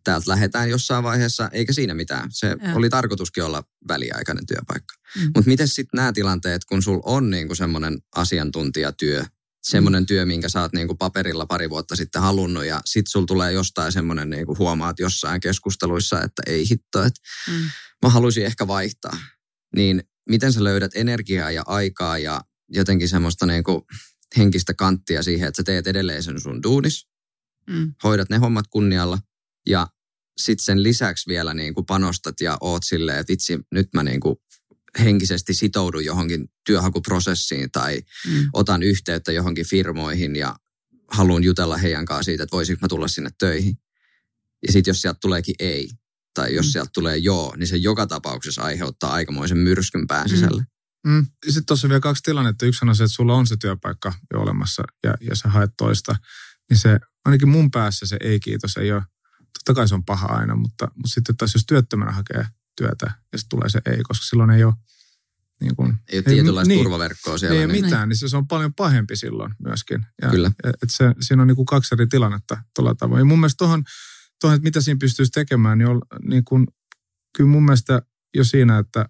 täältä lähdetään jossain vaiheessa, eikä siinä mitään. Se Joo. oli tarkoituskin olla väliaikainen työpaikka. Mm. Mutta miten sitten nämä tilanteet, kun sul on niinku semmoinen asiantuntijatyö, semmoinen työ, minkä sä oot niinku paperilla pari vuotta sitten halunnut ja sit sul tulee jostain semmoinen, niinku huomaat jossain keskusteluissa, että ei hitto, että mm, mä haluaisin ehkä vaihtaa. Niin miten sä löydät energiaa ja aikaa ja jotenkin semmoista niinku henkistä kanttia siihen, että sä teet edelleen sen sun duunis, mm, hoidat ne hommat kunnialla ja sitten sen lisäksi vielä niin kuin panostat ja oot silleen, että itse nyt mä niin kuin henkisesti sitoudun johonkin työhakuprosessiin tai mm, otan yhteyttä johonkin firmoihin ja haluan jutella heidän kanssaan siitä, että voisinko mä tulla sinne töihin. Ja sitten jos sieltä tuleekin ei, tai jos Mm. sieltä tulee joo, niin se joka tapauksessa aiheuttaa aikamoisen myrskyn pään Mm. sisällä. Mm. Sitten tuossa on vielä kaksi tilannetta. Yksi on se, että sulla on se työpaikka jo olemassa ja, ja sä haet toista. Niin se, ainakin mun päässä se ei-kiitos ei ole, totta kai se on paha aina, mutta, mutta sitten taas jos työttömänä hakee työtä ja sitten tulee se ei, koska silloin ei ole niin kuin, Ei ole tietynlaista niin. turvaverkkoa siellä. ei ole niin, mitään, niin se, se on paljon pahempi silloin myöskin. Ja, Kyllä. ja- Et se, siinä on niin kuin kaksi eri tilannetta tuolla tavoin. Ja mun mielestä tuohon, tuohon että mitä siinä pystyisi tekemään, niin, on, niin kuin, kyllä mun mielestä jo siinä, että,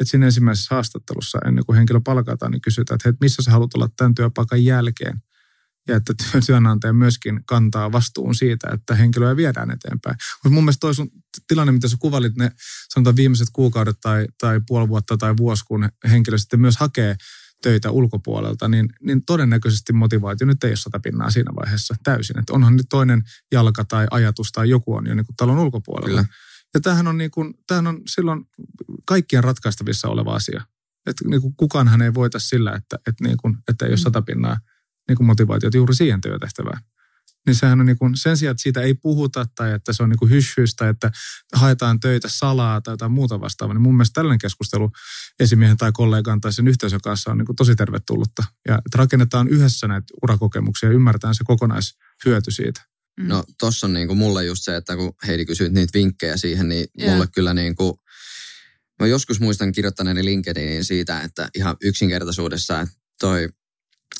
että siinä ensimmäisessä haastattelussa ennen kuin henkilö palkataan, niin kysytään, että hei, missä sä haluat olla tämän työpaikan jälkeen. Ja että työ- työnantaja myöskin kantaa vastuun siitä, että henkilöä viedään eteenpäin. Mutta mun mielestä toi sun tilanne, mitä sä kuvalit, ne sanotaan viimeiset kuukaudet tai, tai puoli vuotta tai vuosi, kun henkilö sitten myös hakee töitä ulkopuolelta, niin, niin todennäköisesti motivaatio nyt ei ole sata pinnaa siinä vaiheessa täysin. Että onhan nyt toinen jalka tai ajatus tai joku on jo niin kuin talon ulkopuolella. Kyllä. Ja tämähän on, niin kuin, tämähän on silloin kaikkien ratkaistavissa oleva asia. Että niin kuin kukaanhan ei voita sillä, että, että, niin kuin, että ei ole sata pinnaa niin kuin motivaatiota juuri siihen työtehtävään. niin sehän on niin kuin, sen sijaan, että siitä ei puhuta tai että se on niin kuin hyshystä, että haetaan töitä salaa tai jotain muuta vastaavaa, niin mun mielestä tällainen keskustelu esimiehen tai kollegan tai sen yhteisön kanssa on niin kuin tosi tervetullutta. Ja että rakennetaan yhdessä näitä urakokemuksia ja ymmärretään se kokonaishyöty siitä. Mm. No tossa on niin kuin mulle just se, että kun Heidi kysyit niitä vinkkejä siihen, niin yeah. mulle kyllä niin kuin, mä joskus muistan kirjoittaneeni LinkedIniin siitä, että ihan yksinkertaisuudessa, että toi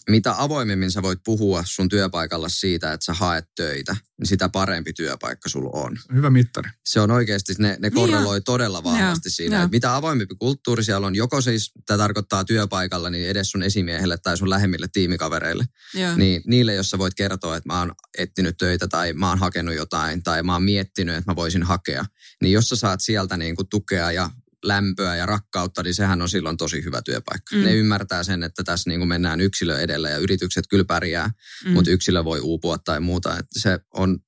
mitä avoimemmin sä voit puhua sun työpaikalla siitä, että sä haet töitä, niin sitä parempi työpaikka sulla on. Hyvä mittari. Se on oikeasti, ne, ne niin korreloi niin todella vahvasti ja, siinä. Ja. mitä avoimempi kulttuuri siellä on, joko siis tämä tarkoittaa työpaikalla, niin edes sun esimiehelle tai sun lähemmille tiimikavereille, ja. niin niille, jos sä voit kertoa, että mä oon etsinyt töitä tai mä oon hakenut jotain tai mä oon miettinyt, että mä voisin hakea, niin jos sä saat sieltä niin kuin tukea ja lämpöä ja rakkautta, niin sehän on silloin tosi hyvä työpaikka. Mm. Ne ymmärtää sen, että tässä niin kuin mennään yksilö edellä ja yritykset kyllä pärjää, mm. mutta yksilö voi uupua tai muuta. Että se on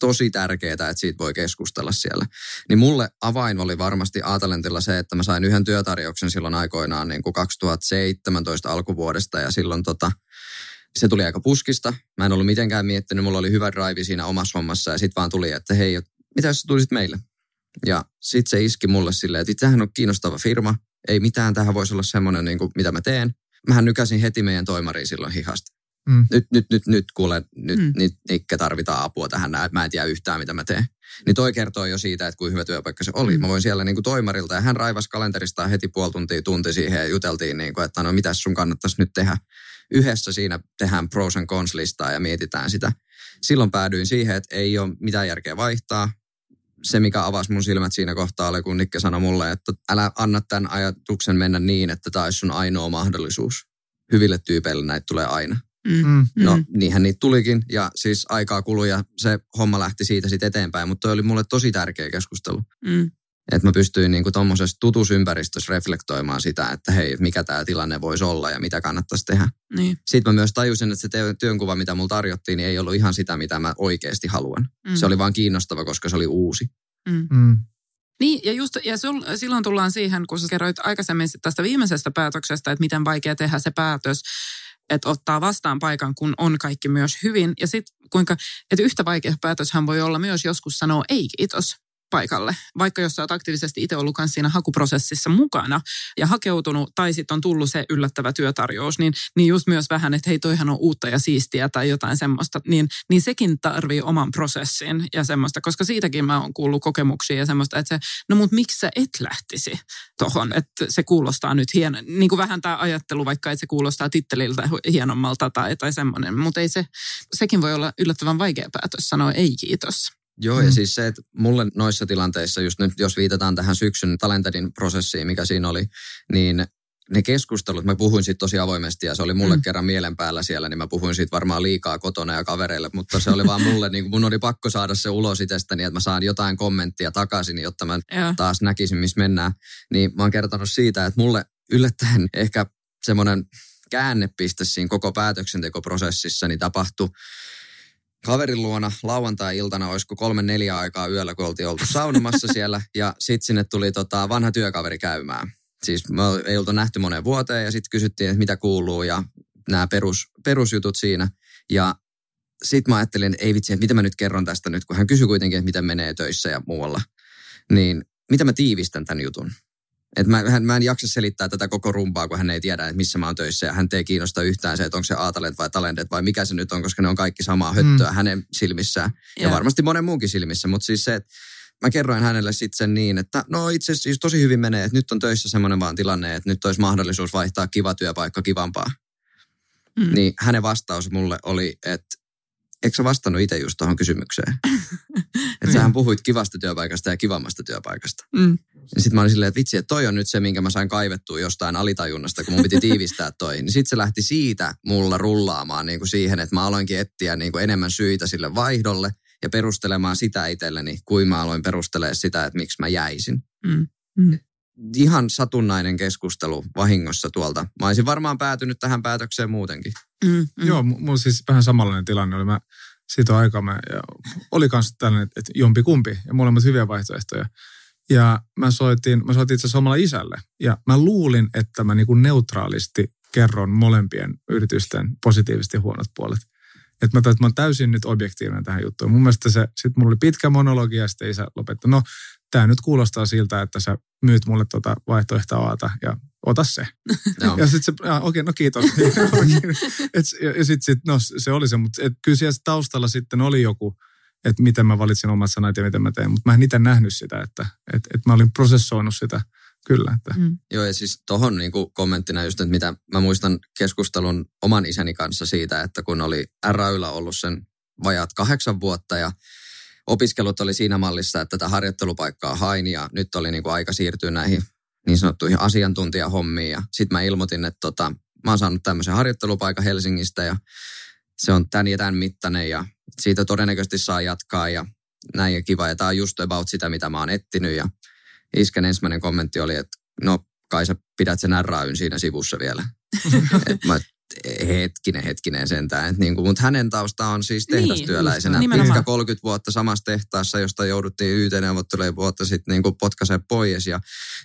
tosi tärkeää, että siitä voi keskustella siellä. Niin mulle avain oli varmasti Aatalentilla se, että mä sain yhden työtarjouksen silloin aikoinaan niin kuin 2017 alkuvuodesta ja silloin tota, se tuli aika puskista. Mä en ollut mitenkään miettinyt, mulla oli hyvä drive siinä omassa hommassa ja sitten vaan tuli, että hei, mitä jos tulisit meille? Ja sitten se iski mulle silleen, että tämähän on kiinnostava firma. Ei mitään, tähän voisi olla semmoinen, niin kuin, mitä mä teen. Mähän nykäsin heti meidän toimariin silloin hihasta. Mm. Nyt, nyt, nyt, nyt kuule, nyt, mm. nyt Nikke tarvitaan apua tähän, mä en tiedä yhtään mitä mä teen. Niin toi kertoo jo siitä, että kuinka hyvä työpaikka se oli. Mm. Mä voin siellä niin kuin toimarilta ja hän raivasi kalenterista heti puoli tuntia, tunti siihen ja juteltiin, niin kuin, että no mitä sun kannattaisi nyt tehdä. Yhdessä siinä tehdään pros and cons listaa ja mietitään sitä. Silloin päädyin siihen, että ei ole mitään järkeä vaihtaa se, mikä avasi mun silmät siinä kohtaa, oli kun Nikke sanoi mulle, että älä anna tämän ajatuksen mennä niin, että tämä olisi sun ainoa mahdollisuus. Hyville tyypeille näitä tulee aina. Mm. mm. No mm. niinhän niitä tulikin ja siis aikaa kului ja se homma lähti siitä sitten eteenpäin, mutta toi oli mulle tosi tärkeä keskustelu. Mm. Että mä pystyin niinku tuommoisessa tutusympäristössä reflektoimaan sitä, että hei, mikä tämä tilanne voisi olla ja mitä kannattaisi tehdä. Niin. Sitten mä myös tajusin, että se työnkuva, mitä mulla tarjottiin, niin ei ollut ihan sitä, mitä mä oikeasti haluan. Mm. Se oli vaan kiinnostava, koska se oli uusi. Mm. Mm. Niin, ja, just, ja sul, silloin tullaan siihen, kun sä kerroit aikaisemmin tästä viimeisestä päätöksestä, että miten vaikea tehdä se päätös, että ottaa vastaan paikan, kun on kaikki myös hyvin. Ja sitten kuinka, että yhtä vaikea päätöshän voi olla myös joskus sanoa ei kiitos paikalle, vaikka jos sä oot aktiivisesti itse ollut siinä hakuprosessissa mukana ja hakeutunut, tai sitten on tullut se yllättävä työtarjous, niin, niin just myös vähän, että hei toihan on uutta ja siistiä tai jotain semmoista, niin, niin sekin tarvii oman prosessin ja semmoista, koska siitäkin mä oon kuullut kokemuksia ja semmoista, että se, no mut miksi sä et lähtisi tohon, että se kuulostaa nyt hieno, niin kuin vähän tämä ajattelu, vaikka että se kuulostaa titteliltä hienommalta tai, tai semmoinen, mutta ei se, sekin voi olla yllättävän vaikea päätös sanoa ei kiitos. Joo, mm. ja siis se, että mulle noissa tilanteissa, just nyt jos viitataan tähän syksyn Talentedin prosessiin, mikä siinä oli, niin ne keskustelut, mä puhuin siitä tosi avoimesti ja se oli mulle mm. kerran mielen päällä siellä, niin mä puhuin siitä varmaan liikaa kotona ja kavereille, mutta se oli vaan mulle, niin kuin mun oli pakko saada se ulos itsestäni, että mä saan jotain kommenttia takaisin, jotta mä ja. taas näkisin, missä mennään. Niin mä oon kertonut siitä, että mulle yllättäen ehkä semmoinen käännepiste siinä koko päätöksentekoprosessissa niin tapahtui kaverin luona lauantai-iltana, olisiko kolme neljä aikaa yöllä, kun oltiin oltu saunomassa siellä. Ja sitten sinne tuli tota vanha työkaveri käymään. Siis me ei oltu nähty moneen vuoteen ja sitten kysyttiin, että mitä kuuluu ja nämä perus, perusjutut siinä. Ja sitten mä ajattelin, että ei vitsi, että mitä mä nyt kerron tästä nyt, kun hän kysyi kuitenkin, että miten menee töissä ja muualla. Niin mitä mä tiivistän tämän jutun? Et mä, hän, mä en jaksa selittää tätä koko rumpaa, kun hän ei tiedä, että missä mä oon töissä. Ja hän ei kiinnosta yhtään se, että onko se A-talent vai talentet vai mikä se nyt on, koska ne on kaikki samaa höttöä mm. hänen silmissään. Ja, ja varmasti monen muunkin silmissä. Mutta siis se, että mä kerroin hänelle sitten sen niin, että no itse asiassa siis tosi hyvin menee, että nyt on töissä semmoinen vaan tilanne, että nyt olisi mahdollisuus vaihtaa kiva työpaikka kivampaa. Mm. Niin hänen vastaus mulle oli, että eikö sä vastannut itse just tuohon kysymykseen? että sähän puhuit kivasta työpaikasta ja kivammasta työpaikasta. Mm. Ja sitten mä olin silleen, että vitsi, että toi on nyt se, minkä mä sain kaivettua jostain alitajunnasta, kun mun piti tiivistää toi. Niin sitten se lähti siitä mulla rullaamaan niin kuin siihen, että mä aloinkin etsiä niin kuin enemmän syitä sille vaihdolle ja perustelemaan sitä itselleni, kuin mä aloin perustelemaan sitä, että miksi mä jäisin. Mm. Mm. Ihan satunnainen keskustelu vahingossa tuolta. Mä olisin varmaan päätynyt tähän päätökseen muutenkin. Mm, mm. Joo, mulla siis vähän samanlainen tilanne oli. Mä siitä aikaa mä, ja oli kanssa tällainen, että jompi kumpi ja molemmat hyviä vaihtoehtoja. Ja mä soitin, mä soitin itse asiassa omalla isälle. Ja mä luulin, että mä niinku neutraalisti kerron molempien yritysten positiivisesti huonot puolet. Että mä, että mä oon täysin nyt objektiivinen tähän juttuun. Mun mielestä se, sit mulla oli pitkä monologi ja sitten isä lopetti. No, tämä nyt kuulostaa siltä, että sä myyt mulle tuota vaihtoehtoa Aata ja ota se. No. ja sitten se, okei, okay, no kiitos. et, ja ja sitten sit, no, se oli se, mutta et, kyllä siellä taustalla sitten oli joku, että miten mä valitsin omat sanat ja miten mä teen. Mutta mä en itse nähnyt sitä, että et, et mä olin prosessoinut sitä kyllä. Että. Mm. Joo, ja siis tuohon niin kommenttina just, että mitä mä muistan keskustelun oman isäni kanssa siitä, että kun oli RAYllä ollut sen vajaat kahdeksan vuotta ja opiskelut oli siinä mallissa, että tätä harjoittelupaikkaa hain ja nyt oli niin kuin aika siirtyä näihin niin sanottuihin asiantuntijahommiin. Ja sitten mä ilmoitin, että tota, mä oon saanut tämmöisen harjoittelupaikan Helsingistä ja se on tän ja tän mittainen ja siitä todennäköisesti saa jatkaa ja näin ja kiva. Ja tää on just about sitä, mitä mä oon etsinyt ja isken ensimmäinen kommentti oli, että no kai sä pidät sen RAYn siinä sivussa vielä. et mä, hetkinen, hetkinen sentään. Niin kuin, mutta hänen tausta on siis niin, tehdastyöläisenä. Niin, Pitkä 30 vuotta samassa tehtaassa, josta jouduttiin YT-neuvottelujen vuotta sitten niin potkaisee pois. Ja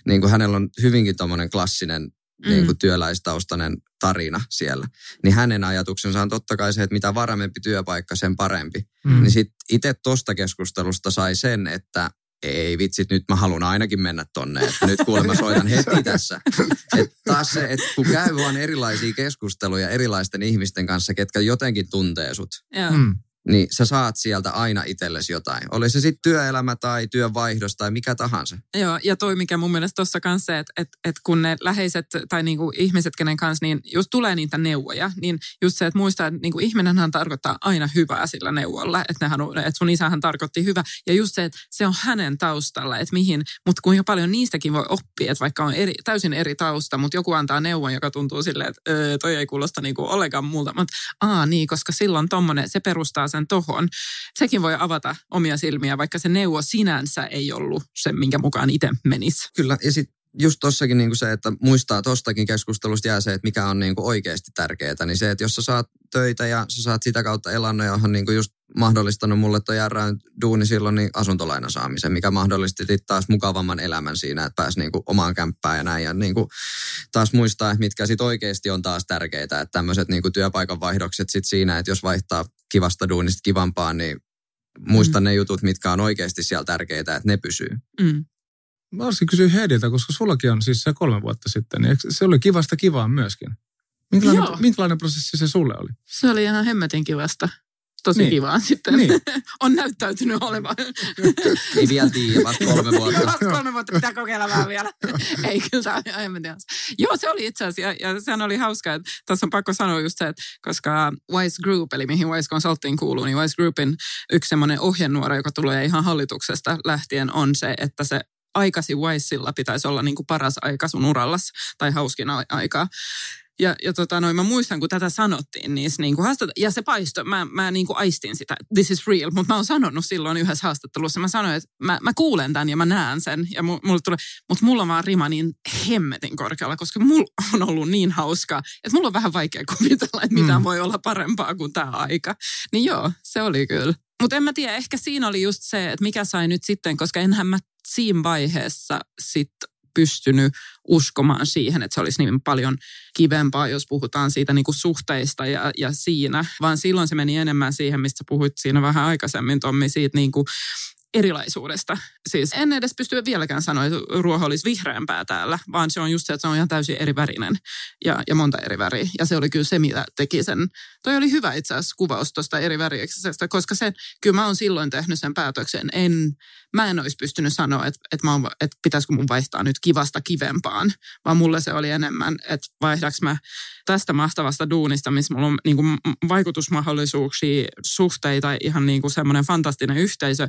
niin kuin hänellä on hyvinkin tuommoinen klassinen mm. niin kuin työläistaustainen tarina siellä. Niin hänen ajatuksensa on totta kai se, että mitä varmempi työpaikka, sen parempi. Mm. Niin sitten itse tuosta keskustelusta sai sen, että ei vitsit, nyt mä haluan ainakin mennä tonne. Että nyt kuulemma soitan heti tässä. Et taas se, että kun käy vaan erilaisia keskusteluja erilaisten ihmisten kanssa, ketkä jotenkin tuntee sut. Joo. Mm niin sä saat sieltä aina itsellesi jotain. Oli se sitten työelämä tai työvaihdos tai mikä tahansa. Joo, ja toi mikä mun mielestä tuossa kanssa että et, et kun ne läheiset tai niinku ihmiset, kenen kanssa, niin just tulee niitä neuvoja, niin just se, että muistaa, että niinku ihminenhän tarkoittaa aina hyvää sillä neuvolla, että, että sun isähän tarkoitti hyvä. Ja just se, että se on hänen taustalla, että mihin, mutta kuinka paljon niistäkin voi oppia, että vaikka on eri, täysin eri tausta, mutta joku antaa neuvon, joka tuntuu silleen, että öö, toi ei kuulosta niinku ollenkaan multa. Mutta aa niin, koska silloin tommonen, se perustaa sen tohon. Sekin voi avata omia silmiä, vaikka se neuvo sinänsä ei ollut se, minkä mukaan itse menisi. Kyllä, ja sitten just tossakin niin se, että muistaa tostakin keskustelusta jää se, että mikä on niin kuin oikeasti tärkeää, niin se, että jos sä saat töitä ja sä saat sitä kautta elannon, johon niin kuin just mahdollistanut mulle toi järrään duuni silloin niin asuntolainan saamisen, mikä mahdollisti taas mukavamman elämän siinä, että pääsi niin kuin omaan kämppään ja näin. Ja niin kuin taas muistaa, että mitkä sitten oikeasti on taas tärkeitä, että tämmöiset niin kuin työpaikan vaihdokset sitten siinä, että jos vaihtaa kivasta duunista kivampaan, niin muista mm. ne jutut, mitkä on oikeasti siellä tärkeitä, että ne pysyy. Mm. Mä olisin kysyä Heidiltä, koska sullakin on siis se kolme vuotta sitten, niin se oli kivasta kivaa myöskin. Minkälainen, minkälainen prosessi se sulle oli? Se oli ihan hemmetin kivasta tosi niin. kivaa sitten. Niin. on näyttäytynyt olevan. Ei vielä tiedä, vasta kolme vuotta. vasta kolme vuotta, pitää kokeilla vähän vielä. Ei kyllä, on ihan Joo, se oli itse asiassa, ja, ja sehän oli hauskaa, että tässä on pakko sanoa just se, että koska Wise Group, eli mihin Wise Consulting kuuluu, niin Wise Groupin yksi semmoinen ohjenuora, joka tulee ihan hallituksesta lähtien, on se, että se aikasi Wisella pitäisi olla niin kuin paras aika sun urallas tai hauskin aika. Ja, ja tota, noin, mä muistan, kun tätä sanottiin, niin, niin kuin haastata, ja se paisto, mä, mä niin kuin aistin sitä, this is real, mutta mä oon sanonut silloin yhdessä haastattelussa, mä sanoin, että mä, mä kuulen tämän ja mä näen sen, ja mulle tulee, mutta mulla on vaan rima niin hemmetin korkealla, koska mulla on ollut niin hauskaa, että mulla on vähän vaikea kuvitella, että mitä mm. voi olla parempaa kuin tämä aika. Niin joo, se oli kyllä. Mutta en mä tiedä, ehkä siinä oli just se, että mikä sai nyt sitten, koska enhän mä siinä vaiheessa sitten pystynyt uskomaan siihen, että se olisi niin paljon kivempaa, jos puhutaan siitä niin kuin suhteista ja, ja siinä, vaan silloin se meni enemmän siihen, mistä puhuit siinä vähän aikaisemmin, Tommi, siitä niin kuin erilaisuudesta. Siis en edes pysty vieläkään sanoa, että ruoho olisi vihreämpää täällä, vaan se on just se, että se on ihan täysin eri värinen ja, ja monta eri väriä. Ja se oli kyllä se, mitä teki sen. Toi oli hyvä itse asiassa kuvaus tuosta eri värieksestä, koska se, kyllä mä oon silloin tehnyt sen päätöksen. En, mä en olisi pystynyt sanoa, että, että, mä oon, että pitäisikö mun vaihtaa nyt kivasta kivempaan, vaan mulle se oli enemmän, että vaihdaks mä tästä mahtavasta duunista, missä mulla on niin kuin vaikutusmahdollisuuksia, suhteita, ihan niin kuin semmoinen fantastinen yhteisö,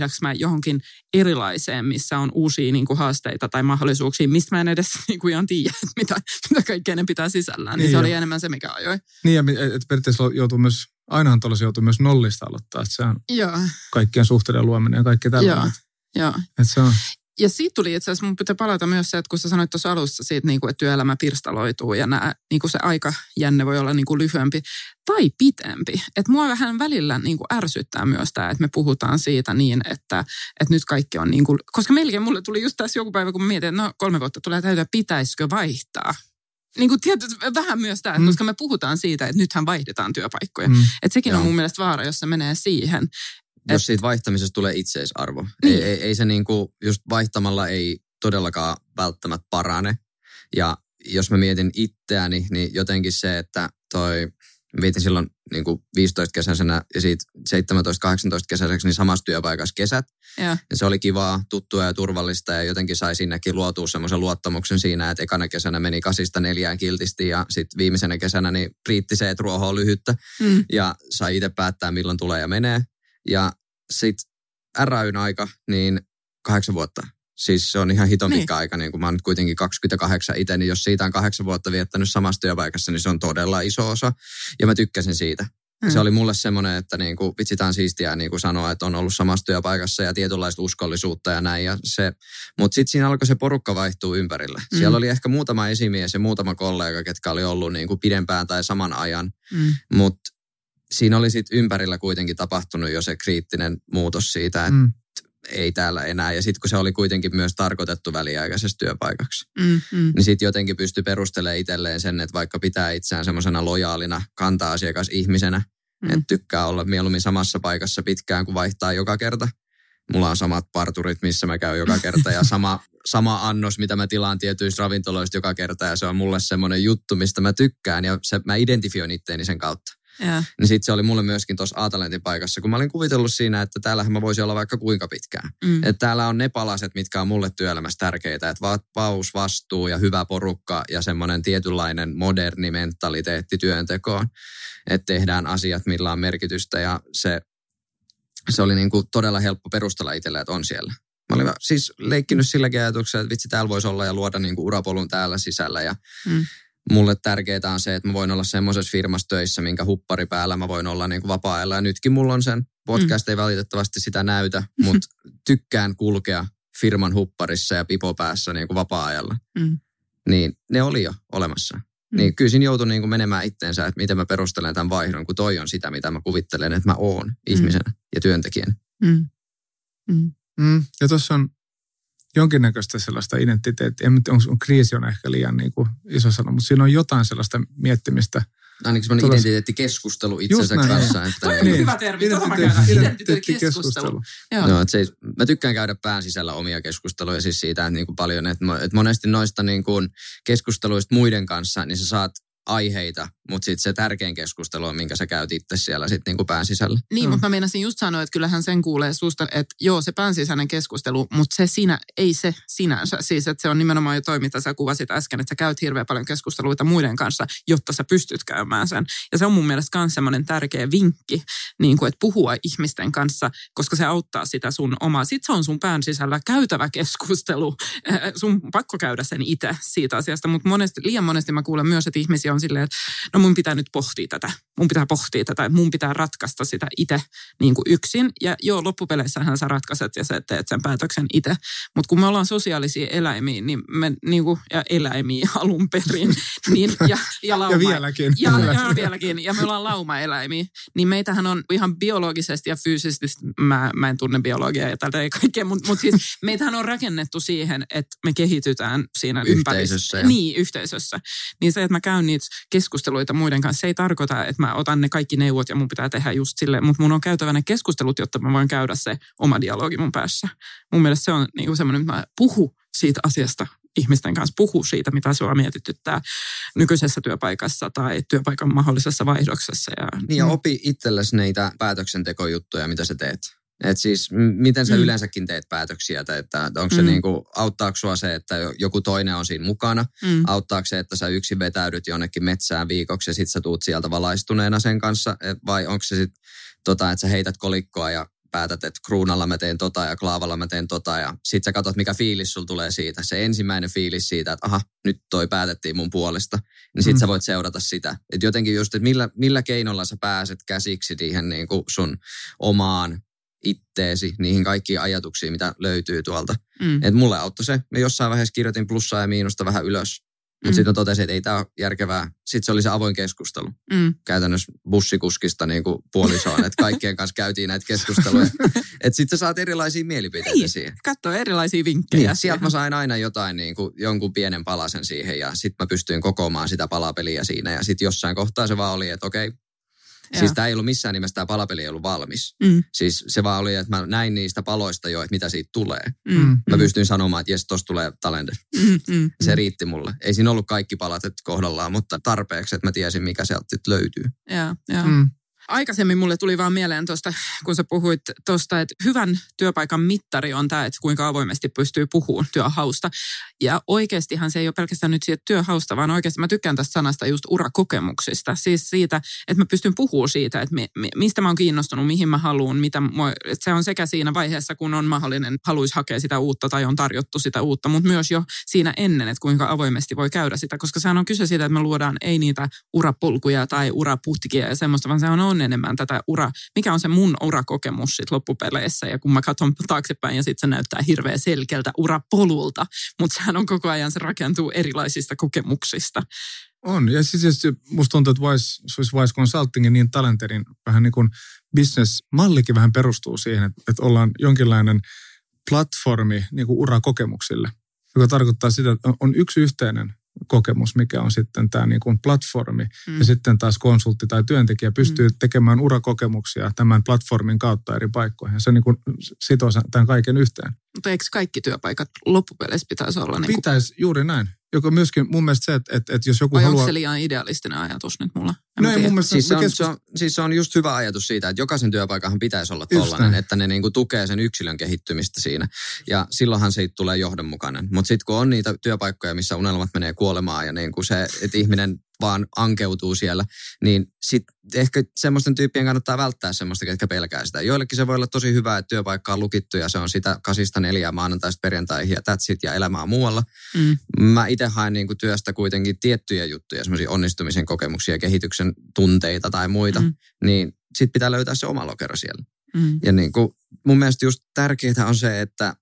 vaihdaks mä johonkin erilaiseen, missä on uusia niin kuin haasteita tai mahdollisuuksia, mistä mä en edes niin kuin ihan tiedä, mitä, mitä kaikkea ne pitää sisällään. Niin, niin se jo. oli enemmän se, mikä ajoi. Niin, ja että periaatteessa joutuu myös, ainahan tuollaisia joutuu myös nollista aloittaa, että se on Joo. kaikkien suhteiden luominen ja kaikki tällainen. Joo. Joo. Että se on ja siitä tuli itse asiassa, mun pitää palata myös se, että kun sä sanoit tuossa alussa siitä, niin kuin, että työelämä pirstaloituu ja nämä, niin kuin se aikajänne voi olla niin kuin lyhyempi tai pitempi. Että mua vähän välillä niin kuin ärsyttää myös tämä, että me puhutaan siitä niin, että, että nyt kaikki on niin kuin, koska melkein mulle tuli just tässä joku päivä, kun mietin, että no kolme vuotta tulee täytyä, pitäisikö vaihtaa niin kuin tietyt, vähän myös tämä, Mm. koska me puhutaan siitä, että nythän vaihdetaan työpaikkoja. Mm. Että sekin on Joo. mun mielestä vaara, jos se menee siihen. Jos siitä vaihtamisesta tulee itseisarvo. Niin. Ei, ei, ei se niinku, just vaihtamalla ei todellakaan välttämättä parane. Ja jos mä mietin itseäni, niin jotenkin se, että toi, vietin silloin niin kuin 15 kesäisenä ja siitä 17-18 kesäiseksi niin samassa työpaikassa kesät. Ja, Ja se oli kivaa, tuttua ja turvallista ja jotenkin sai sinnekin luotua semmoisen luottamuksen siinä, että ekana kesänä meni kasista neljään kiltisti ja sitten viimeisenä kesänä niin riitti se, että ruoho on lyhyttä mm, ja sai itse päättää milloin tulee ja menee. Ja sitten RAYn aika, niin kahdeksan vuotta. Siis se on ihan hiton Niin. pitkä aika, niin kun mä oon nyt kuitenkin 28 itse, niin jos siitä on kahdeksan vuotta viettänyt samassa työpaikassa, niin se on todella iso osa. Ja mä tykkäsin siitä. Mm. Se oli mulle semmoinen, että niin kuin, vitsi tää on siistiä niin kuin sanoa, että on ollut samassa työpaikassa ja tietynlaista uskollisuutta ja näin. Ja se, mutta sitten siinä alkoi se porukka vaihtuu ympärille. Mm. Siellä oli ehkä muutama esimies ja muutama kollega, ketkä oli ollut niin kuin pidempään tai saman ajan. mm, Mutta siinä oli sitten ympärillä kuitenkin tapahtunut jo se kriittinen muutos siitä, että Mm. ei täällä enää. Ja sitten kun se oli kuitenkin myös tarkoitettu väliaikaisessa työpaikaksi, mm, mm, niin sitten jotenkin pystyi perustelemaan itselleen sen, että vaikka pitää itseään semmoisena lojaalina kanta-asiakasihmisenä, Mm. mm. että tykkää olla mieluummin samassa paikassa pitkään kuin vaihtaa joka kerta. Mulla on samat parturit, missä mä käyn joka kerta ja sama, sama annos, mitä mä tilaan tietyistä ravintoloista joka kerta ja se on mulle semmoinen juttu, mistä mä tykkään ja se, mä identifioin itteeni sen kautta. Ja, Niin sitten se oli mulle myöskin tuossa Aatalentin paikassa, kun mä olin kuvitellut siinä, että täällähän mä voisin olla vaikka kuinka pitkään. mm, Että täällä on ne palaset, mitkä on mulle työelämässä tärkeitä, että vapaus, vastuu ja hyvä porukka ja semmoinen tietynlainen moderni mentaliteetti työntekoon. Että tehdään asiat, millä on merkitystä ja se, se oli niinku todella helppo perustella itselle, että on siellä. Mä olin siis leikkinyt silläkin ajatuksella, että vitsi täällä voisi olla ja luoda niinku urapolun täällä sisällä ja Mm. Mulle tärkeää on se, että mä voin olla semmoisessa firmassa töissä, minkä huppari päällä mä voin olla niinku vapaa-ajalla. Ja nytkin mulla on sen. Podcast ei valitettavasti sitä näytä, mutta tykkään kulkea firman hupparissa ja pipo päässä niinku vapaa-ajalla. Mm. Niin ne oli jo olemassa. Mm. Niin kyllä siinä joutui niinku menemään itteensä, että miten mä perustelen tämän vaihdon, kun toi on sitä, mitä mä kuvittelen, että mä oon ihmisenä ja työntekijänä. mm, mm, Mm. Ja tuossa on jonkinnäköistä sellaista identiteettiä. En tiedä, onko on kriisi on ehkä liian niin kuin iso sana, mutta siinä on jotain sellaista miettimistä. Ainakin semmoinen Tuolla- identiteettikeskustelu itsensä näin, kanssa. Että Toi on niin. hyvä termi, identiteettikeskustelu. Identiteettikeskustelu. Joo. Joo, että se, mä tykkään käydä pään sisällä omia keskusteluja siis siitä, että niin kuin paljon, että, että monesti noista niin kuin keskusteluista muiden kanssa, niin sä saat aiheita, mutta sitten se tärkein keskustelu on, minkä sä käyt itse siellä sitten niin kuin pään sisällä. Niin, Mm. mutta mä meinasin just sanoa, että kyllähän sen kuulee susta, että joo, se päänsisäinen keskustelu, mutta se sinä, ei se sinänsä. Siis, että se on nimenomaan jo toi, mitä sä kuvasit äsken, että sä käyt hirveän paljon keskusteluita muiden kanssa, jotta sä pystyt käymään sen. Ja se on mun mielestä myös semmoinen tärkeä vinkki, niin kuin, että puhua ihmisten kanssa, koska se auttaa sitä sun omaa. Sitten se on sun pään sisällä käytävä keskustelu. Sun pakko käydä sen itse siitä asiasta, mutta monesti, liian monesti mä kuulen myös, että ihmisiä on silleen, että no mun pitää nyt pohtia tätä. Mun pitää pohtia tätä, mun pitää ratkaista sitä itse niin kuin yksin. Ja joo, loppupeleissähän sä ratkaiset ja sä teet sen päätöksen itse. Mutta kun me ollaan sosiaalisia eläimiä, niin me niin kuin, ja eläimiä alun perin, niin, ja, ja, lauma, Ja vieläkin. ja, ja vieläkin, ja me ollaan laumaeläimiä, niin meitähän on ihan biologisesti ja fyysisesti, mä, mä en tunne biologiaa ja tältä ei kaikkea, mutta mut siis meitähän on rakennettu siihen, että me kehitytään siinä Yhteisössä, ympäristössä. Niin, yhteisössä. Niin se, että mä käyn niitä keskusteluita muiden kanssa, se ei tarkoita, että mä otan ne kaikki neuvot ja mun pitää tehdä just silleen, mutta mun on käytävä ne keskustelut, jotta mä voin käydä se oma dialogi mun päässä. Mun mielestä se on niinku semmoinen, että mä puhu siitä asiasta ihmisten kanssa, puhu siitä, mitä sua mietityttää nykyisessä työpaikassa tai työpaikan mahdollisessa vaihdoksessa. Ja, Niin ja opi itsellesi niitä päätöksentekojuttuja, mitä sä teet. Et siis miten sä Mm. mm. yleensäkin teet päätöksiä, tai että onko se Mm. niinku, auttaako sua se, että jo- joku toinen on siinä mukana, mm, auttaako se, että sä yksin vetäydyt jonnekin metsään viikoksi ja sit sä tuut sieltä valaistuneena sen kanssa, Et vai onko se sit tota, että sä heität kolikkoa ja päätät, että kruunalla mä teen tota ja klaavalla mä teen tota ja sit sä katsot, mikä fiilis sul tulee siitä. Se ensimmäinen fiilis siitä, että aha, nyt toi päätettiin mun puolesta, niin sit Mm. sä voit seurata sitä. Et jotenkin just, että millä, millä keinolla sä pääset käsiksi siihen niin kuin sun omaan itteesi, niihin kaikkiin ajatuksiin, mitä löytyy tuolta. mm, Et mulle auttoi se. Mä jossain vaiheessa kirjoitin plussaa ja miinusta vähän ylös. Mutta mm. sitten totesin, että ei tämä ole järkevää. Sitten se oli se avoin keskustelu. Mm. Käytännössä bussikuskista niin kuin puolisoon, että kaikkien kanssa käytiin näitä keskusteluja. että sitten sä saat erilaisia mielipiteitä Niin, siihen. Katso erilaisia vinkkejä. Niin, sieltä mä sain aina jotain, niin kuin, jonkun pienen palasen siihen ja sitten mä pystyin kokoamaan sitä palapeliä siinä. Ja sitten jossain kohtaa se vaan oli, että okei, Joo. siis tämä ei ollut missään nimessä, tämä palapeli ei ollut valmis. Mm. Siis se vaan oli, että mä näin niistä paloista jo, että mitä siitä tulee. Mm. Mm. Mä pystyin sanomaan, että jes, tosta tulee talender. Mm. Mm. Se riitti mulle. Ei siinä ollut kaikki palat että kohdallaan, mutta tarpeeksi, että mä tiesin, mikä sieltä löytyy. Joo, joo. Mm. Aikaisemmin mulle tuli vaan mieleen tuosta, kun sä puhuit tuosta, että hyvän työpaikan mittari on tämä, että kuinka avoimesti pystyy puhumaan työhausta. Ja oikeastihan se ei ole pelkästään nyt siitä työhausta, vaan oikeasti mä tykkään tästä sanasta just urakokemuksista. Siis siitä, että mä pystyn puhumaan siitä, että mi, mi, mistä mä oon kiinnostunut, mihin mä haluan, mitä että se on sekä siinä vaiheessa, kun on mahdollinen, haluaisi hakea sitä uutta tai on tarjottu sitä uutta, mutta myös jo siinä ennen, että kuinka avoimesti voi käydä sitä, koska sehän on kyse siitä, että me luodaan ei niitä urapolkuja tai uraputkia ja semmoista, vaan se on, on enemmän tätä ura, mikä on se mun urakokemus sit loppupeleissä ja kun mä katson taaksepäin ja sitten se näyttää hirveän selkeältä urapolulta, mutta sehän on koko ajan, se rakentuu erilaisista kokemuksista. On. Ja siis musta tuntuu, että Wise, Swiss Wise Consultingin niin talenterin vähän niin kuin business-mallikin vähän perustuu siihen, että, että ollaan jonkinlainen platformi niin kuin urakokemuksille, joka tarkoittaa sitä, että on yksi yhteinen kokemus, mikä on sitten tämä niin kuin platformi. Mm. Ja sitten taas konsultti tai työntekijä pystyy mm. tekemään urakokemuksia tämän platformin kautta eri paikkoihin. Ja se niin kuin sitoo tämän kaiken yhteen. Mutta eikö kaikki työpaikat loppupeleissä pitäisi olla niin kuin, Pitäisi juuri näin. Joka myöskin mun mielestä se, että, että, että jos joku vai haluaa... onko se liian idealistinen ajatus nyt mulla? En No ei mun mielestä Siis se, on, keskust- se, on, siis se on just hyvä ajatus siitä, että jokaisen työpaikahan pitäisi olla tollainen, että ne niinku tukee sen yksilön kehittymistä siinä. Ja silloinhan siitä tulee johdonmukainen. Mutta sitten kun on niitä työpaikkoja, missä unelmat menee kuolemaan ja niinku se, että ihminen vaan ankeutuu siellä, niin sitten ehkä semmoisten tyyppien kannattaa välttää semmoista, ketkä pelkää sitä. Joillekin se voi olla tosi hyvä, että työpaikka on lukittu ja se on sitä kasista neljää maanantaista perjantaihin ja that's it ja elämää muualla. Mm. Mä itse haen niin työstä kuitenkin tiettyjä juttuja, semmoisia onnistumisen kokemuksia, kehityksen tunteita tai muita, mm. niin sit pitää löytää se oma lokero siellä. Mm. Ja niin kuin, mun mielestä just tärkeää on se, että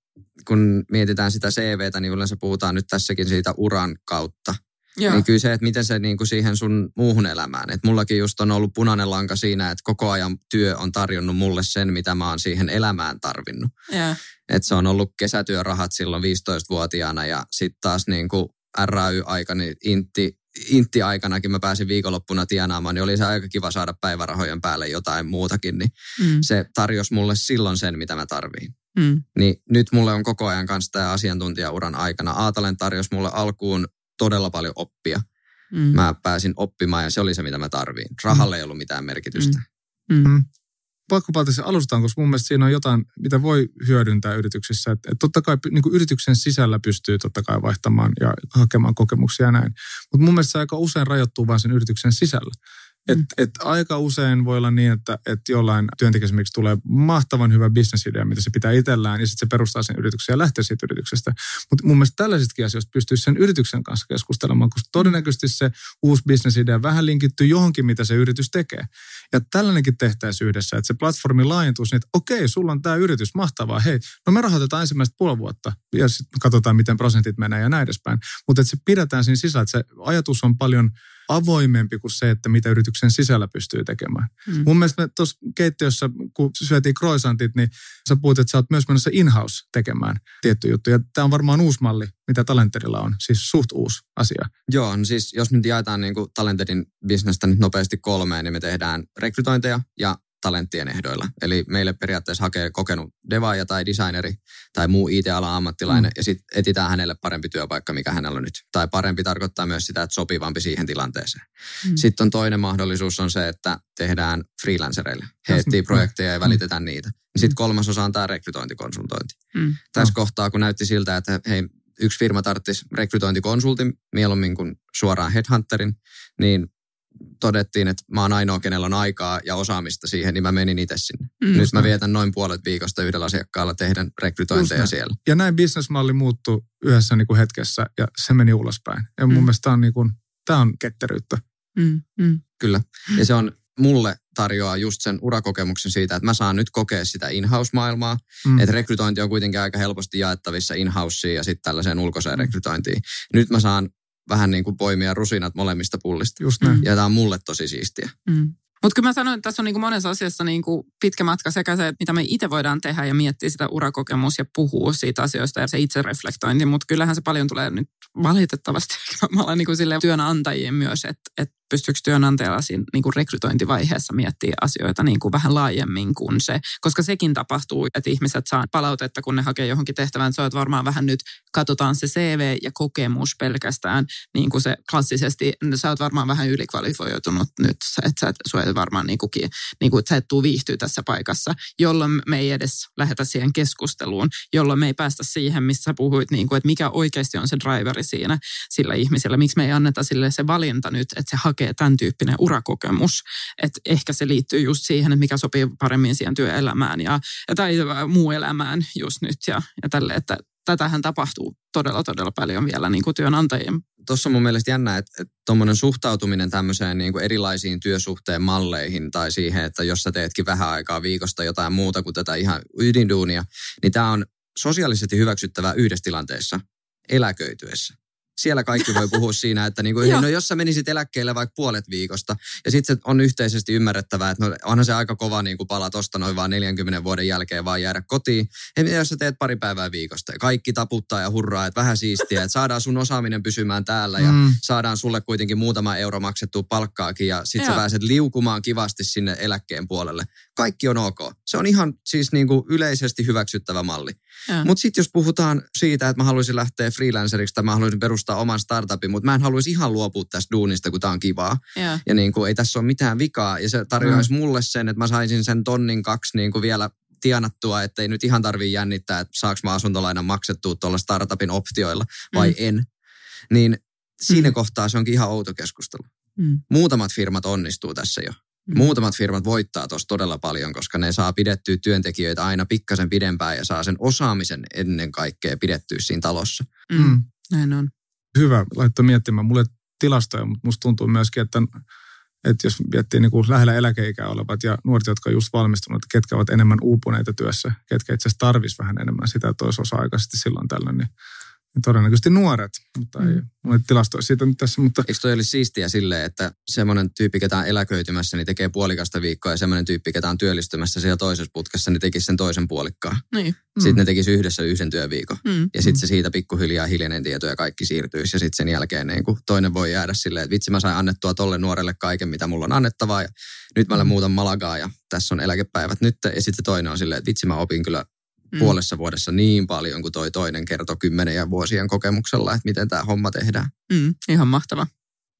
kun mietitään sitä CVtä, niin yleensä puhutaan nyt tässäkin siitä uran kautta. Joo. Niin kyllä se, että miten se niin kuin siihen sun muuhun elämään. Että mullakin just on ollut punainen lanka siinä, että koko ajan työ on tarjonnut mulle sen, mitä mä oon siihen elämään tarvinnut. Joo. Et se on ollut kesätyörahat silloin 15-vuotiaana ja sitten taas niin kuin RAY-aika, niin intti, intti-aikanakin mä pääsin viikonloppuna tienaamaan, niin oli se aika kiva saada päivärahojen päälle jotain muutakin, niin Mm. se tarjosi mulle silloin sen, mitä mä tarviin. Mm. Niin nyt mulle on koko ajan kanssa tämä asiantuntijauran aikana. Aatalen tarjosi mulle alkuun todella paljon oppia. Mm. Mä pääsin oppimaan ja se oli se, mitä mä tarviin. Rahalle ei ollut mitään merkitystä. Mm. pakko palata se alustaan, koska mun mielestä siinä on jotain, mitä voi hyödyntää yrityksissä. Että, että totta kai niin kuin yrityksen sisällä pystyy totta kai vaihtamaan ja hakemaan kokemuksia ja näin. Mutta mun mielestä se aika usein rajoittuu vain sen yrityksen sisällä. Et, Mm. et aika usein voi olla niin, että et jollain työntekijä esimerkiksi tulee mahtavan hyvä bisnesidea, mitä se pitää itsellään, ja sitten se perustaa sen yrityksen ja lähtee siitä yrityksestä. Mutta mun mielestä tällaisista asioista pystyisi sen yrityksen kanssa keskustelemaan, koska todennäköisesti se uusi bisnesidea vähän linkittyy johonkin, mitä se yritys tekee. Ja tällainenkin tehtäisiin yhdessä, että se platformi laajentuisi niin, että okei, sulla on tämä yritys, mahtavaa, hei, no me rahoitetaan ensimmäistä puoli vuotta ja sitten katsotaan, miten prosentit menee ja näin edespäin. Mutta että se pidetään siinä sisällä, että se ajatus on paljon avoimempi kuin se, että mitä yrityksen sisällä pystyy tekemään. Mm. Mun mielestä me tuossa keittiössä, kun syötiin croissantit, niin sä puhut, että sä oot myös menossa in-house tekemään tietty juttu. Ja tämä on varmaan uusi malli, mitä Talenterilla on, siis suht uusi asia. Joo, no siis jos nyt jaetaan niin kuin Talentedin bisnestä nyt nopeasti kolmeen, niin me tehdään rekrytointeja ja talenttien ehdoilla. Eli meille periaatteessa hakee kokenut devaaja tai designeri tai muu IT-alan ammattilainen mm. ja sitten etsitään hänelle parempi työpaikka, mikä hänellä on nyt. Tai parempi tarkoittaa myös sitä, että sopivampi siihen tilanteeseen. Mm. Mm. Sitten on toinen mahdollisuus on se, että tehdään freelancereille. He etsii projekteja ja Mm. välitetään niitä. Sitten kolmas osa on tämä rekrytointikonsultointi. Mm. Tässä Joo. kohtaa, kun näytti siltä, että hei, yksi firma tarvitsisi rekrytointikonsultin mieluummin kuin suoraan headhunterin, niin todettiin, että mä oon ainoa, kenellä on aikaa ja osaamista siihen, niin mä menin itse sinne. Mm. Mm, Nyt mä vietän noin puolet viikosta yhdellä asiakkaalla tehdä rekrytointeja siellä. Ja näin bisnesmalli muuttui yhdessä niin kuin hetkessä ja se meni ulospäin. Ja mun Mm. mm. mielestä tämä on, niin kuin, tämä on ketteryyttä. Mm. Mm. Kyllä. Ja se on mulle tarjoaa just sen urakokemuksen siitä, että mä saan nyt kokea sitä in-house-maailmaa. Mm. Mm. Että rekrytointi on kuitenkin aika helposti jaettavissa in-houseen ja sitten tällaiseen ulkoiseen rekrytointiin. Nyt mä saan vähän niin kuin poimia rusinat molemmista pullista. Just näin. Mm. Ja tämä on mulle tosi siistiä. Mm. Mutta kyllä mä sanoin, että tässä on niinku monessa asiassa niinku pitkä matka sekä se, että mitä me itse voidaan tehdä ja miettiä sitä urakokemus ja puhua siitä asioista ja se itsereflektointi. Mutta kyllähän se paljon tulee nyt valitettavasti mä olen niinku työnantajien myös, että, että pystyykö työnantajalla siinä niin kuin rekrytointivaiheessa miettiä asioita niin kuin vähän laajemmin kuin se, koska sekin tapahtuu, että ihmiset saa palautetta, kun ne hakee johonkin tehtävään. Se on varmaan vähän nyt, katsotaan se CV ja kokemus pelkästään, niin kuin se klassisesti, sä oot varmaan vähän ylikvalifioitunut nyt, että sä et, sua ei varmaan niin kuin, niin kuin, että sä et tuu viihtyä tässä paikassa, jolloin me ei edes lähetä siihen keskusteluun, jolloin me ei päästä siihen, missä puhuit, niin kuin, että mikä oikeasti on se driveri siinä sillä ihmisellä, miksi me ei anneta sille se valinta nyt, että se hakee tämän tyyppinen urakokemus. Että ehkä se liittyy just siihen, että mikä sopii paremmin siihen työelämään ja, tai muu elämään just nyt ja, ja tälle, että tätähän tapahtuu todella, todella paljon vielä niin kuin työnantajien. Tuossa on mun mielestä jännä, että tuommoinen suhtautuminen tämmöiseen niin kuin erilaisiin työsuhteen malleihin tai siihen, että jos sä teetkin vähän aikaa viikosta jotain muuta kuin tätä ihan ydinduunia, niin tämä on sosiaalisesti hyväksyttävää yhdessä tilanteessa, eläköityessä siellä kaikki voi puhua siinä, että niin kuin, no jos sä menisit eläkkeelle vaikka puolet viikosta, ja sitten se on yhteisesti ymmärrettävää, että no, onhan se aika kova niin kuin pala tosta noin vaan 40 vuoden jälkeen vaan jäädä kotiin. Ja jos sä teet pari päivää viikosta, ja kaikki taputtaa ja hurraa, että vähän siistiä, että saadaan sun osaaminen pysymään täällä, ja mm. saadaan sulle kuitenkin muutama euro maksettua palkkaakin, ja sit sä pääset liukumaan kivasti sinne eläkkeen puolelle. Kaikki on ok. Se on ihan siis niin kuin yleisesti hyväksyttävä malli. Mutta sitten jos puhutaan siitä, että mä haluaisin lähteä freelanceriksi tai mä haluaisin perustaa oman startupin, mutta mä en haluaisi ihan luopua tästä duunista, kun tämä on kivaa. Ja, ja niin kuin, ei tässä ole mitään vikaa. Ja se tarjoaisi mm. mulle sen, että mä saisin sen tonnin kaksi niin kuin vielä tienattua, että ei nyt ihan tarvii jännittää, että saaks mä asuntolainan maksettua tuolla startupin optioilla vai mm. en. Niin siinä mm. kohtaa se onkin ihan outo keskustelu. Mm. Muutamat firmat onnistuu tässä jo. Mm. Muutamat firmat voittaa tuossa todella paljon, koska ne saa pidettyä työntekijöitä aina pikkasen pidempään ja saa sen osaamisen ennen kaikkea pidettyä siinä talossa. Mm. Näin on. Hyvä laittaa miettimään. Mulle tilastoja, mutta musta tuntuu myöskin, että, että jos miettii niin kuin lähellä eläkeikää olevat ja nuoret, jotka on just valmistunut, ketkä ovat enemmän uupuneita työssä, ketkä itse asiassa vähän enemmän sitä, että olisi osa-aikaisesti silloin tällöin, niin todennäköisesti nuoret, mutta ei mm. mulle tilastoja siitä nyt tässä. Mutta... Eikö toi olisi siistiä silleen, että semmoinen tyyppi, ketä on eläköitymässä, niin tekee puolikasta viikkoa ja semmoinen tyyppi, ketä on työllistymässä siellä toisessa putkessa, niin tekisi sen toisen puolikkaan. Niin. Sitten mm. ne tekisi yhdessä yhden työviikon. Mm. Ja sitten se siitä pikkuhiljaa hiljainen tieto ja kaikki siirtyisi. Ja sitten sen jälkeen niin kun toinen voi jäädä silleen, että vitsi mä sain annettua tolle nuorelle kaiken, mitä mulla on annettavaa. Ja nyt mä mm. muutan Malagaa ja tässä on eläkepäivät nyt. Ja sitten toinen on silleen, että vitsi mä opin kyllä mm. puolessa vuodessa niin paljon kuin toi toinen kertoi kymmenen ja vuosien kokemuksella, että miten tämä homma tehdään. Mm, ihan mahtava.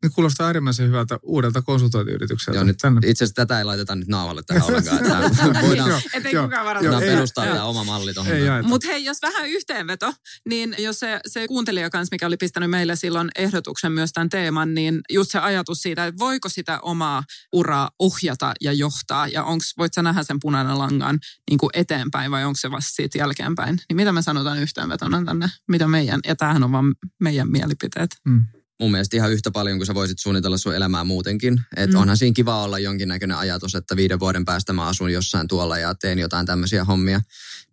Ne kuulostaa äärimmäisen hyvältä uudelta konsultointiyritykseltä. Joo, nyt, Tänne. itse asiassa tätä ei laiteta nyt naavalle tähän ollenkaan. Että voidaan, Ettei kukaan varata. Voidaan perustaa tämä oma malli tuohon. Mutta hei, jos vähän yhteenveto, niin jos se, se kuuntelija kanssa, mikä oli pistänyt meille silloin ehdotuksen myös tämän teeman, niin just se ajatus siitä, että voiko sitä omaa uraa ohjata ja johtaa, ja onks, voit sä nähdä sen punainen langan niin kuin eteenpäin vai onko se vasta siitä jälkeenpäin? Niin mitä me sanotaan yhteenvetona tänne? Mitä meidän, ja tämähän on vaan meidän mielipiteet. Mm mun mielestä ihan yhtä paljon kuin sä voisit suunnitella sun elämää muutenkin. Että mm. onhan siinä kiva olla jonkinnäköinen ajatus, että viiden vuoden päästä mä asun jossain tuolla ja teen jotain tämmöisiä hommia.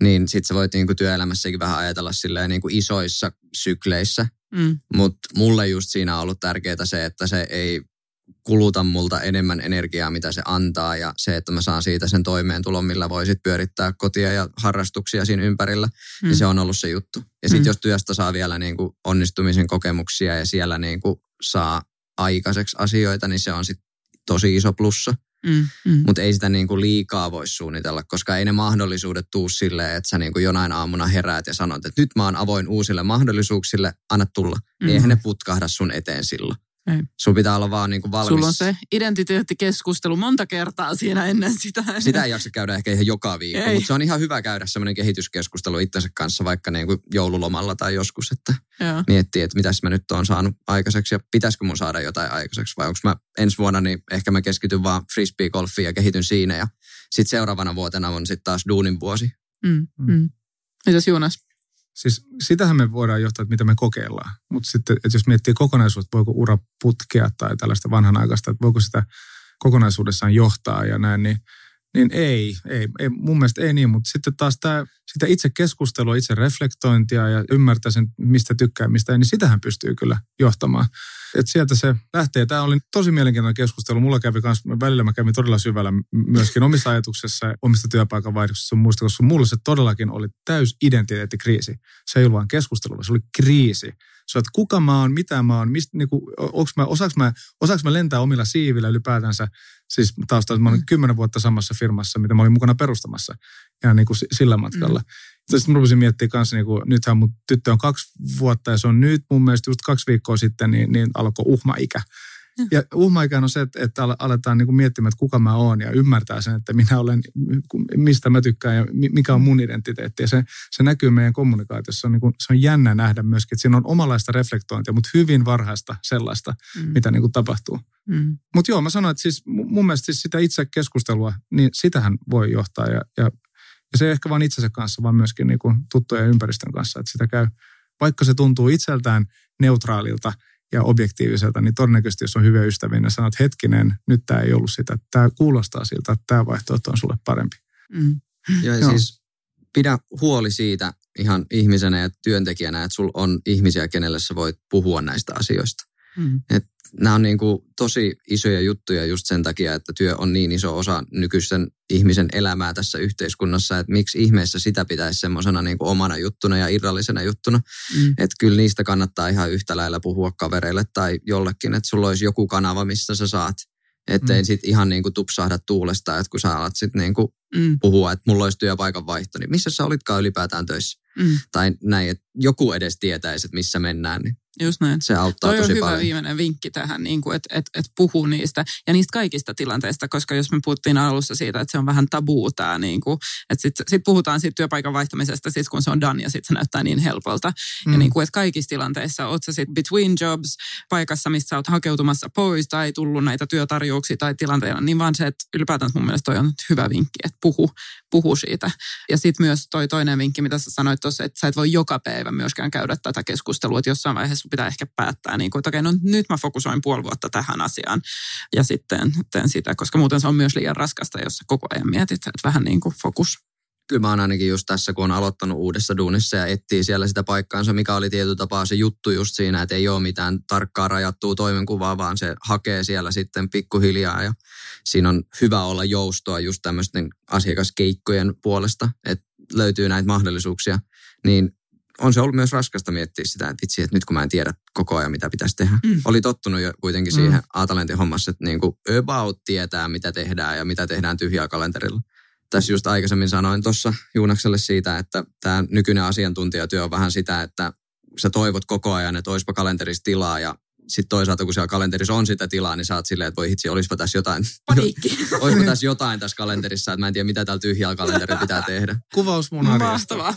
Niin sit sä voit niinku työelämässäkin vähän ajatella silleen niinku isoissa sykleissä. Mm. Mutta mulle just siinä on ollut tärkeää se, että se ei kuluta multa enemmän energiaa, mitä se antaa ja se, että mä saan siitä sen toimeentulon, millä voisit pyörittää kotia ja harrastuksia siinä ympärillä, niin mm. niin se on ollut se juttu. Ja sitten mm. jos työstä saa vielä niin kuin onnistumisen kokemuksia ja siellä niin kuin saa aikaiseksi asioita, niin se on sitten tosi iso plussa. Mm, mm. Mutta ei sitä niin kuin liikaa voi suunnitella, koska ei ne mahdollisuudet tuu silleen, että sä niin kuin jonain aamuna heräät ja sanot, että nyt mä oon avoin uusille mahdollisuuksille, anna tulla. Mm. Niin eihän ne putkahda sun eteen silloin. Ei. Sun pitää olla vaan niin kuin valmis. Sulla on se identiteettikeskustelu monta kertaa siinä ennen sitä. Sitä ei jaksa käydä ehkä ihan joka viikko, ei. mutta se on ihan hyvä käydä semmoinen kehityskeskustelu itsensä kanssa vaikka niin kuin joululomalla tai joskus, että Joo. miettii, että mitäs mä nyt oon saanut aikaiseksi ja pitäisikö mun saada jotain aikaiseksi vai onko mä ensi vuonna, niin ehkä mä keskityn vaan frisbee-golfiin ja kehityn siinä ja sitten seuraavana vuotena on sitten taas duunin vuosi. Mm. Mm. Mitäs Jonas? Siis sitähän me voidaan johtaa, että mitä me kokeillaan. Mutta sitten, että jos miettii kokonaisuutta, voiko ura putkea tai tällaista vanhanaikaista, että voiko sitä kokonaisuudessaan johtaa ja näin, niin, Niin ei, ei, ei, mun mielestä ei niin, mutta sitten taas tämä, sitä itse keskustelua, itse reflektointia ja ymmärtää sen, mistä tykkää, mistä ei, niin sitähän pystyy kyllä johtamaan. Et sieltä se lähtee. Tämä oli tosi mielenkiintoinen keskustelu. Mulla kävi kans, välillä mä kävin todella syvällä myöskin omissa ajatuksissa omista työpaikan vaihdoksissa muista, koska mulla se todellakin oli täys identiteettikriisi. Se ei ollut vain keskustelu, se oli kriisi. Se että kuka mä oon, mitä mä oon, mistä, niin kuin, mä, osaaks, mä, osaaks mä lentää omilla siivillä ylipäätänsä. Siis taustalla mä olin mm. kymmenen vuotta samassa firmassa, mitä mä olin mukana perustamassa. Ja niin kuin sillä matkalla. Mm. Sitten mä rupesin miettimään kanssa, niin kuin, nythän mun tyttö on kaksi vuotta ja se on nyt mun mielestä just kaksi viikkoa sitten, niin, niin alkoi uhmaikä. Ja uhmaikä on se, että, että aletaan niin kuin miettimään, että kuka mä oon ja ymmärtää sen, että minä olen, mistä mä tykkään ja mikä on mun identiteetti. Ja se, se näkyy meidän kommunikaatiossa. Niin kuin, se on jännä nähdä myöskin, että siinä on omalaista reflektointia, mutta hyvin varhaista sellaista, mm. mitä niin kuin tapahtuu. Mm. Mutta joo, mä sanoin, että siis mun mielestä siis sitä itse keskustelua, niin sitähän voi johtaa. Ja, ja ja se ei ehkä vain itsensä kanssa, vaan myöskin niin kuin tuttujen ympäristön kanssa. Että sitä käy, vaikka se tuntuu itseltään neutraalilta ja objektiiviselta, niin todennäköisesti jos on hyviä ystäviä, niin sanot, hetkinen, nyt tämä ei ollut sitä. Tämä kuulostaa siltä, että tämä vaihtoehto on sulle parempi. Mm. Ja Joo. siis pidä huoli siitä ihan ihmisenä ja työntekijänä, että sulla on ihmisiä, kenelle sä voit puhua näistä asioista. Mm. Et nämä on niin kuin tosi isoja juttuja just sen takia, että työ on niin iso osa nykyisen ihmisen elämää tässä yhteiskunnassa, että miksi ihmeessä sitä pitäisi semmoisena niin kuin omana juttuna ja irrallisena juttuna. Mm. Että kyllä niistä kannattaa ihan yhtä lailla puhua kavereille tai jollekin, että sulla olisi joku kanava, missä sä saat Ettei mm. sitten ihan niin kuin tupsahda tuulesta, että kun sä alat sitten niin kuin mm. puhua, että mulla olisi työpaikan vaihto, niin missä sä olitkaan ylipäätään töissä? Mm. Tai näin, että joku edes tietäisi, että missä mennään, niin Just näin. Se auttaa Toi tosi on hyvä paljon. viimeinen vinkki tähän, niin kuin, että et, et puhuu niistä ja niistä kaikista tilanteista, koska jos me puhuttiin alussa siitä, että se on vähän tabuu tämä, niin kuin, että sitten sit puhutaan siitä työpaikan vaihtamisesta sit kun se on done ja sitten se näyttää niin helpolta. Mm. Ja niin kuin, että kaikissa tilanteissa, oot sä sitten between jobs, paikassa, missä sä oot hakeutumassa pois tai tullut näitä työtarjouksia tai tilanteita, niin vaan se, että ylipäätään mun mielestä toi on hyvä vinkki, että puhu, puhu siitä. Ja sitten myös toi toinen vinkki, mitä sä sanoit tuossa, että sä et voi joka päivä myöskään käydä tätä keskustelua, että jossain vaiheessa pitää ehkä päättää, niin kuin, että okei, no nyt mä fokusoin puoli vuotta tähän asiaan ja sitten teen sitä, koska muuten se on myös liian raskasta, jos sä koko ajan mietit, että vähän niin kuin fokus kyllä mä oon ainakin just tässä, kun on aloittanut uudessa duunissa ja etsii siellä sitä paikkaansa, mikä oli tietyllä tapaa se juttu just siinä, että ei ole mitään tarkkaa rajattua toimenkuvaa, vaan se hakee siellä sitten pikkuhiljaa ja siinä on hyvä olla joustoa just tämmöisten asiakaskeikkojen puolesta, että löytyy näitä mahdollisuuksia, niin on se ollut myös raskasta miettiä sitä, että vitsi, että nyt kun mä en tiedä koko ajan, mitä pitäisi tehdä. Mm. Oli tottunut jo kuitenkin mm. siihen A-talentin hommassa, että niin kuin about tietää, mitä tehdään ja mitä tehdään tyhjää kalenterilla tässä just aikaisemmin sanoin tuossa Juunakselle siitä, että tämä nykyinen asiantuntijatyö on vähän sitä, että sä toivot koko ajan, että olisipa kalenterissa tilaa ja sitten toisaalta, kun siellä kalenterissa on sitä tilaa, niin sä oot silleen, että voi hitsi, olisipa tässä jotain. Paniikki. olisipa tässä jotain tässä kalenterissa, että mä en tiedä, mitä täällä tyhjällä kalenterilla pitää tehdä. Kuvaus mun arjesta. Mahtavaa.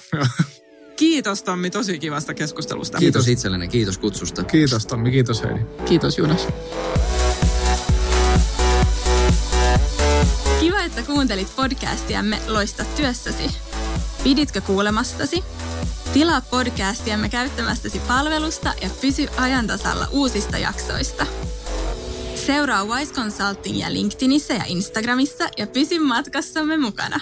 Kiitos Tommi tosi kivasta keskustelusta. Kiitos itselleni, kiitos kutsusta. Kiitos Tommi, kiitos Heidi. Kiitos Junas. että kuuntelit podcastiamme Loista työssäsi. Piditkö kuulemastasi? Tilaa podcastiamme käyttämästäsi palvelusta ja pysy ajantasalla uusista jaksoista. Seuraa Wise Consultingia LinkedInissä ja Instagramissa ja pysy matkassamme mukana.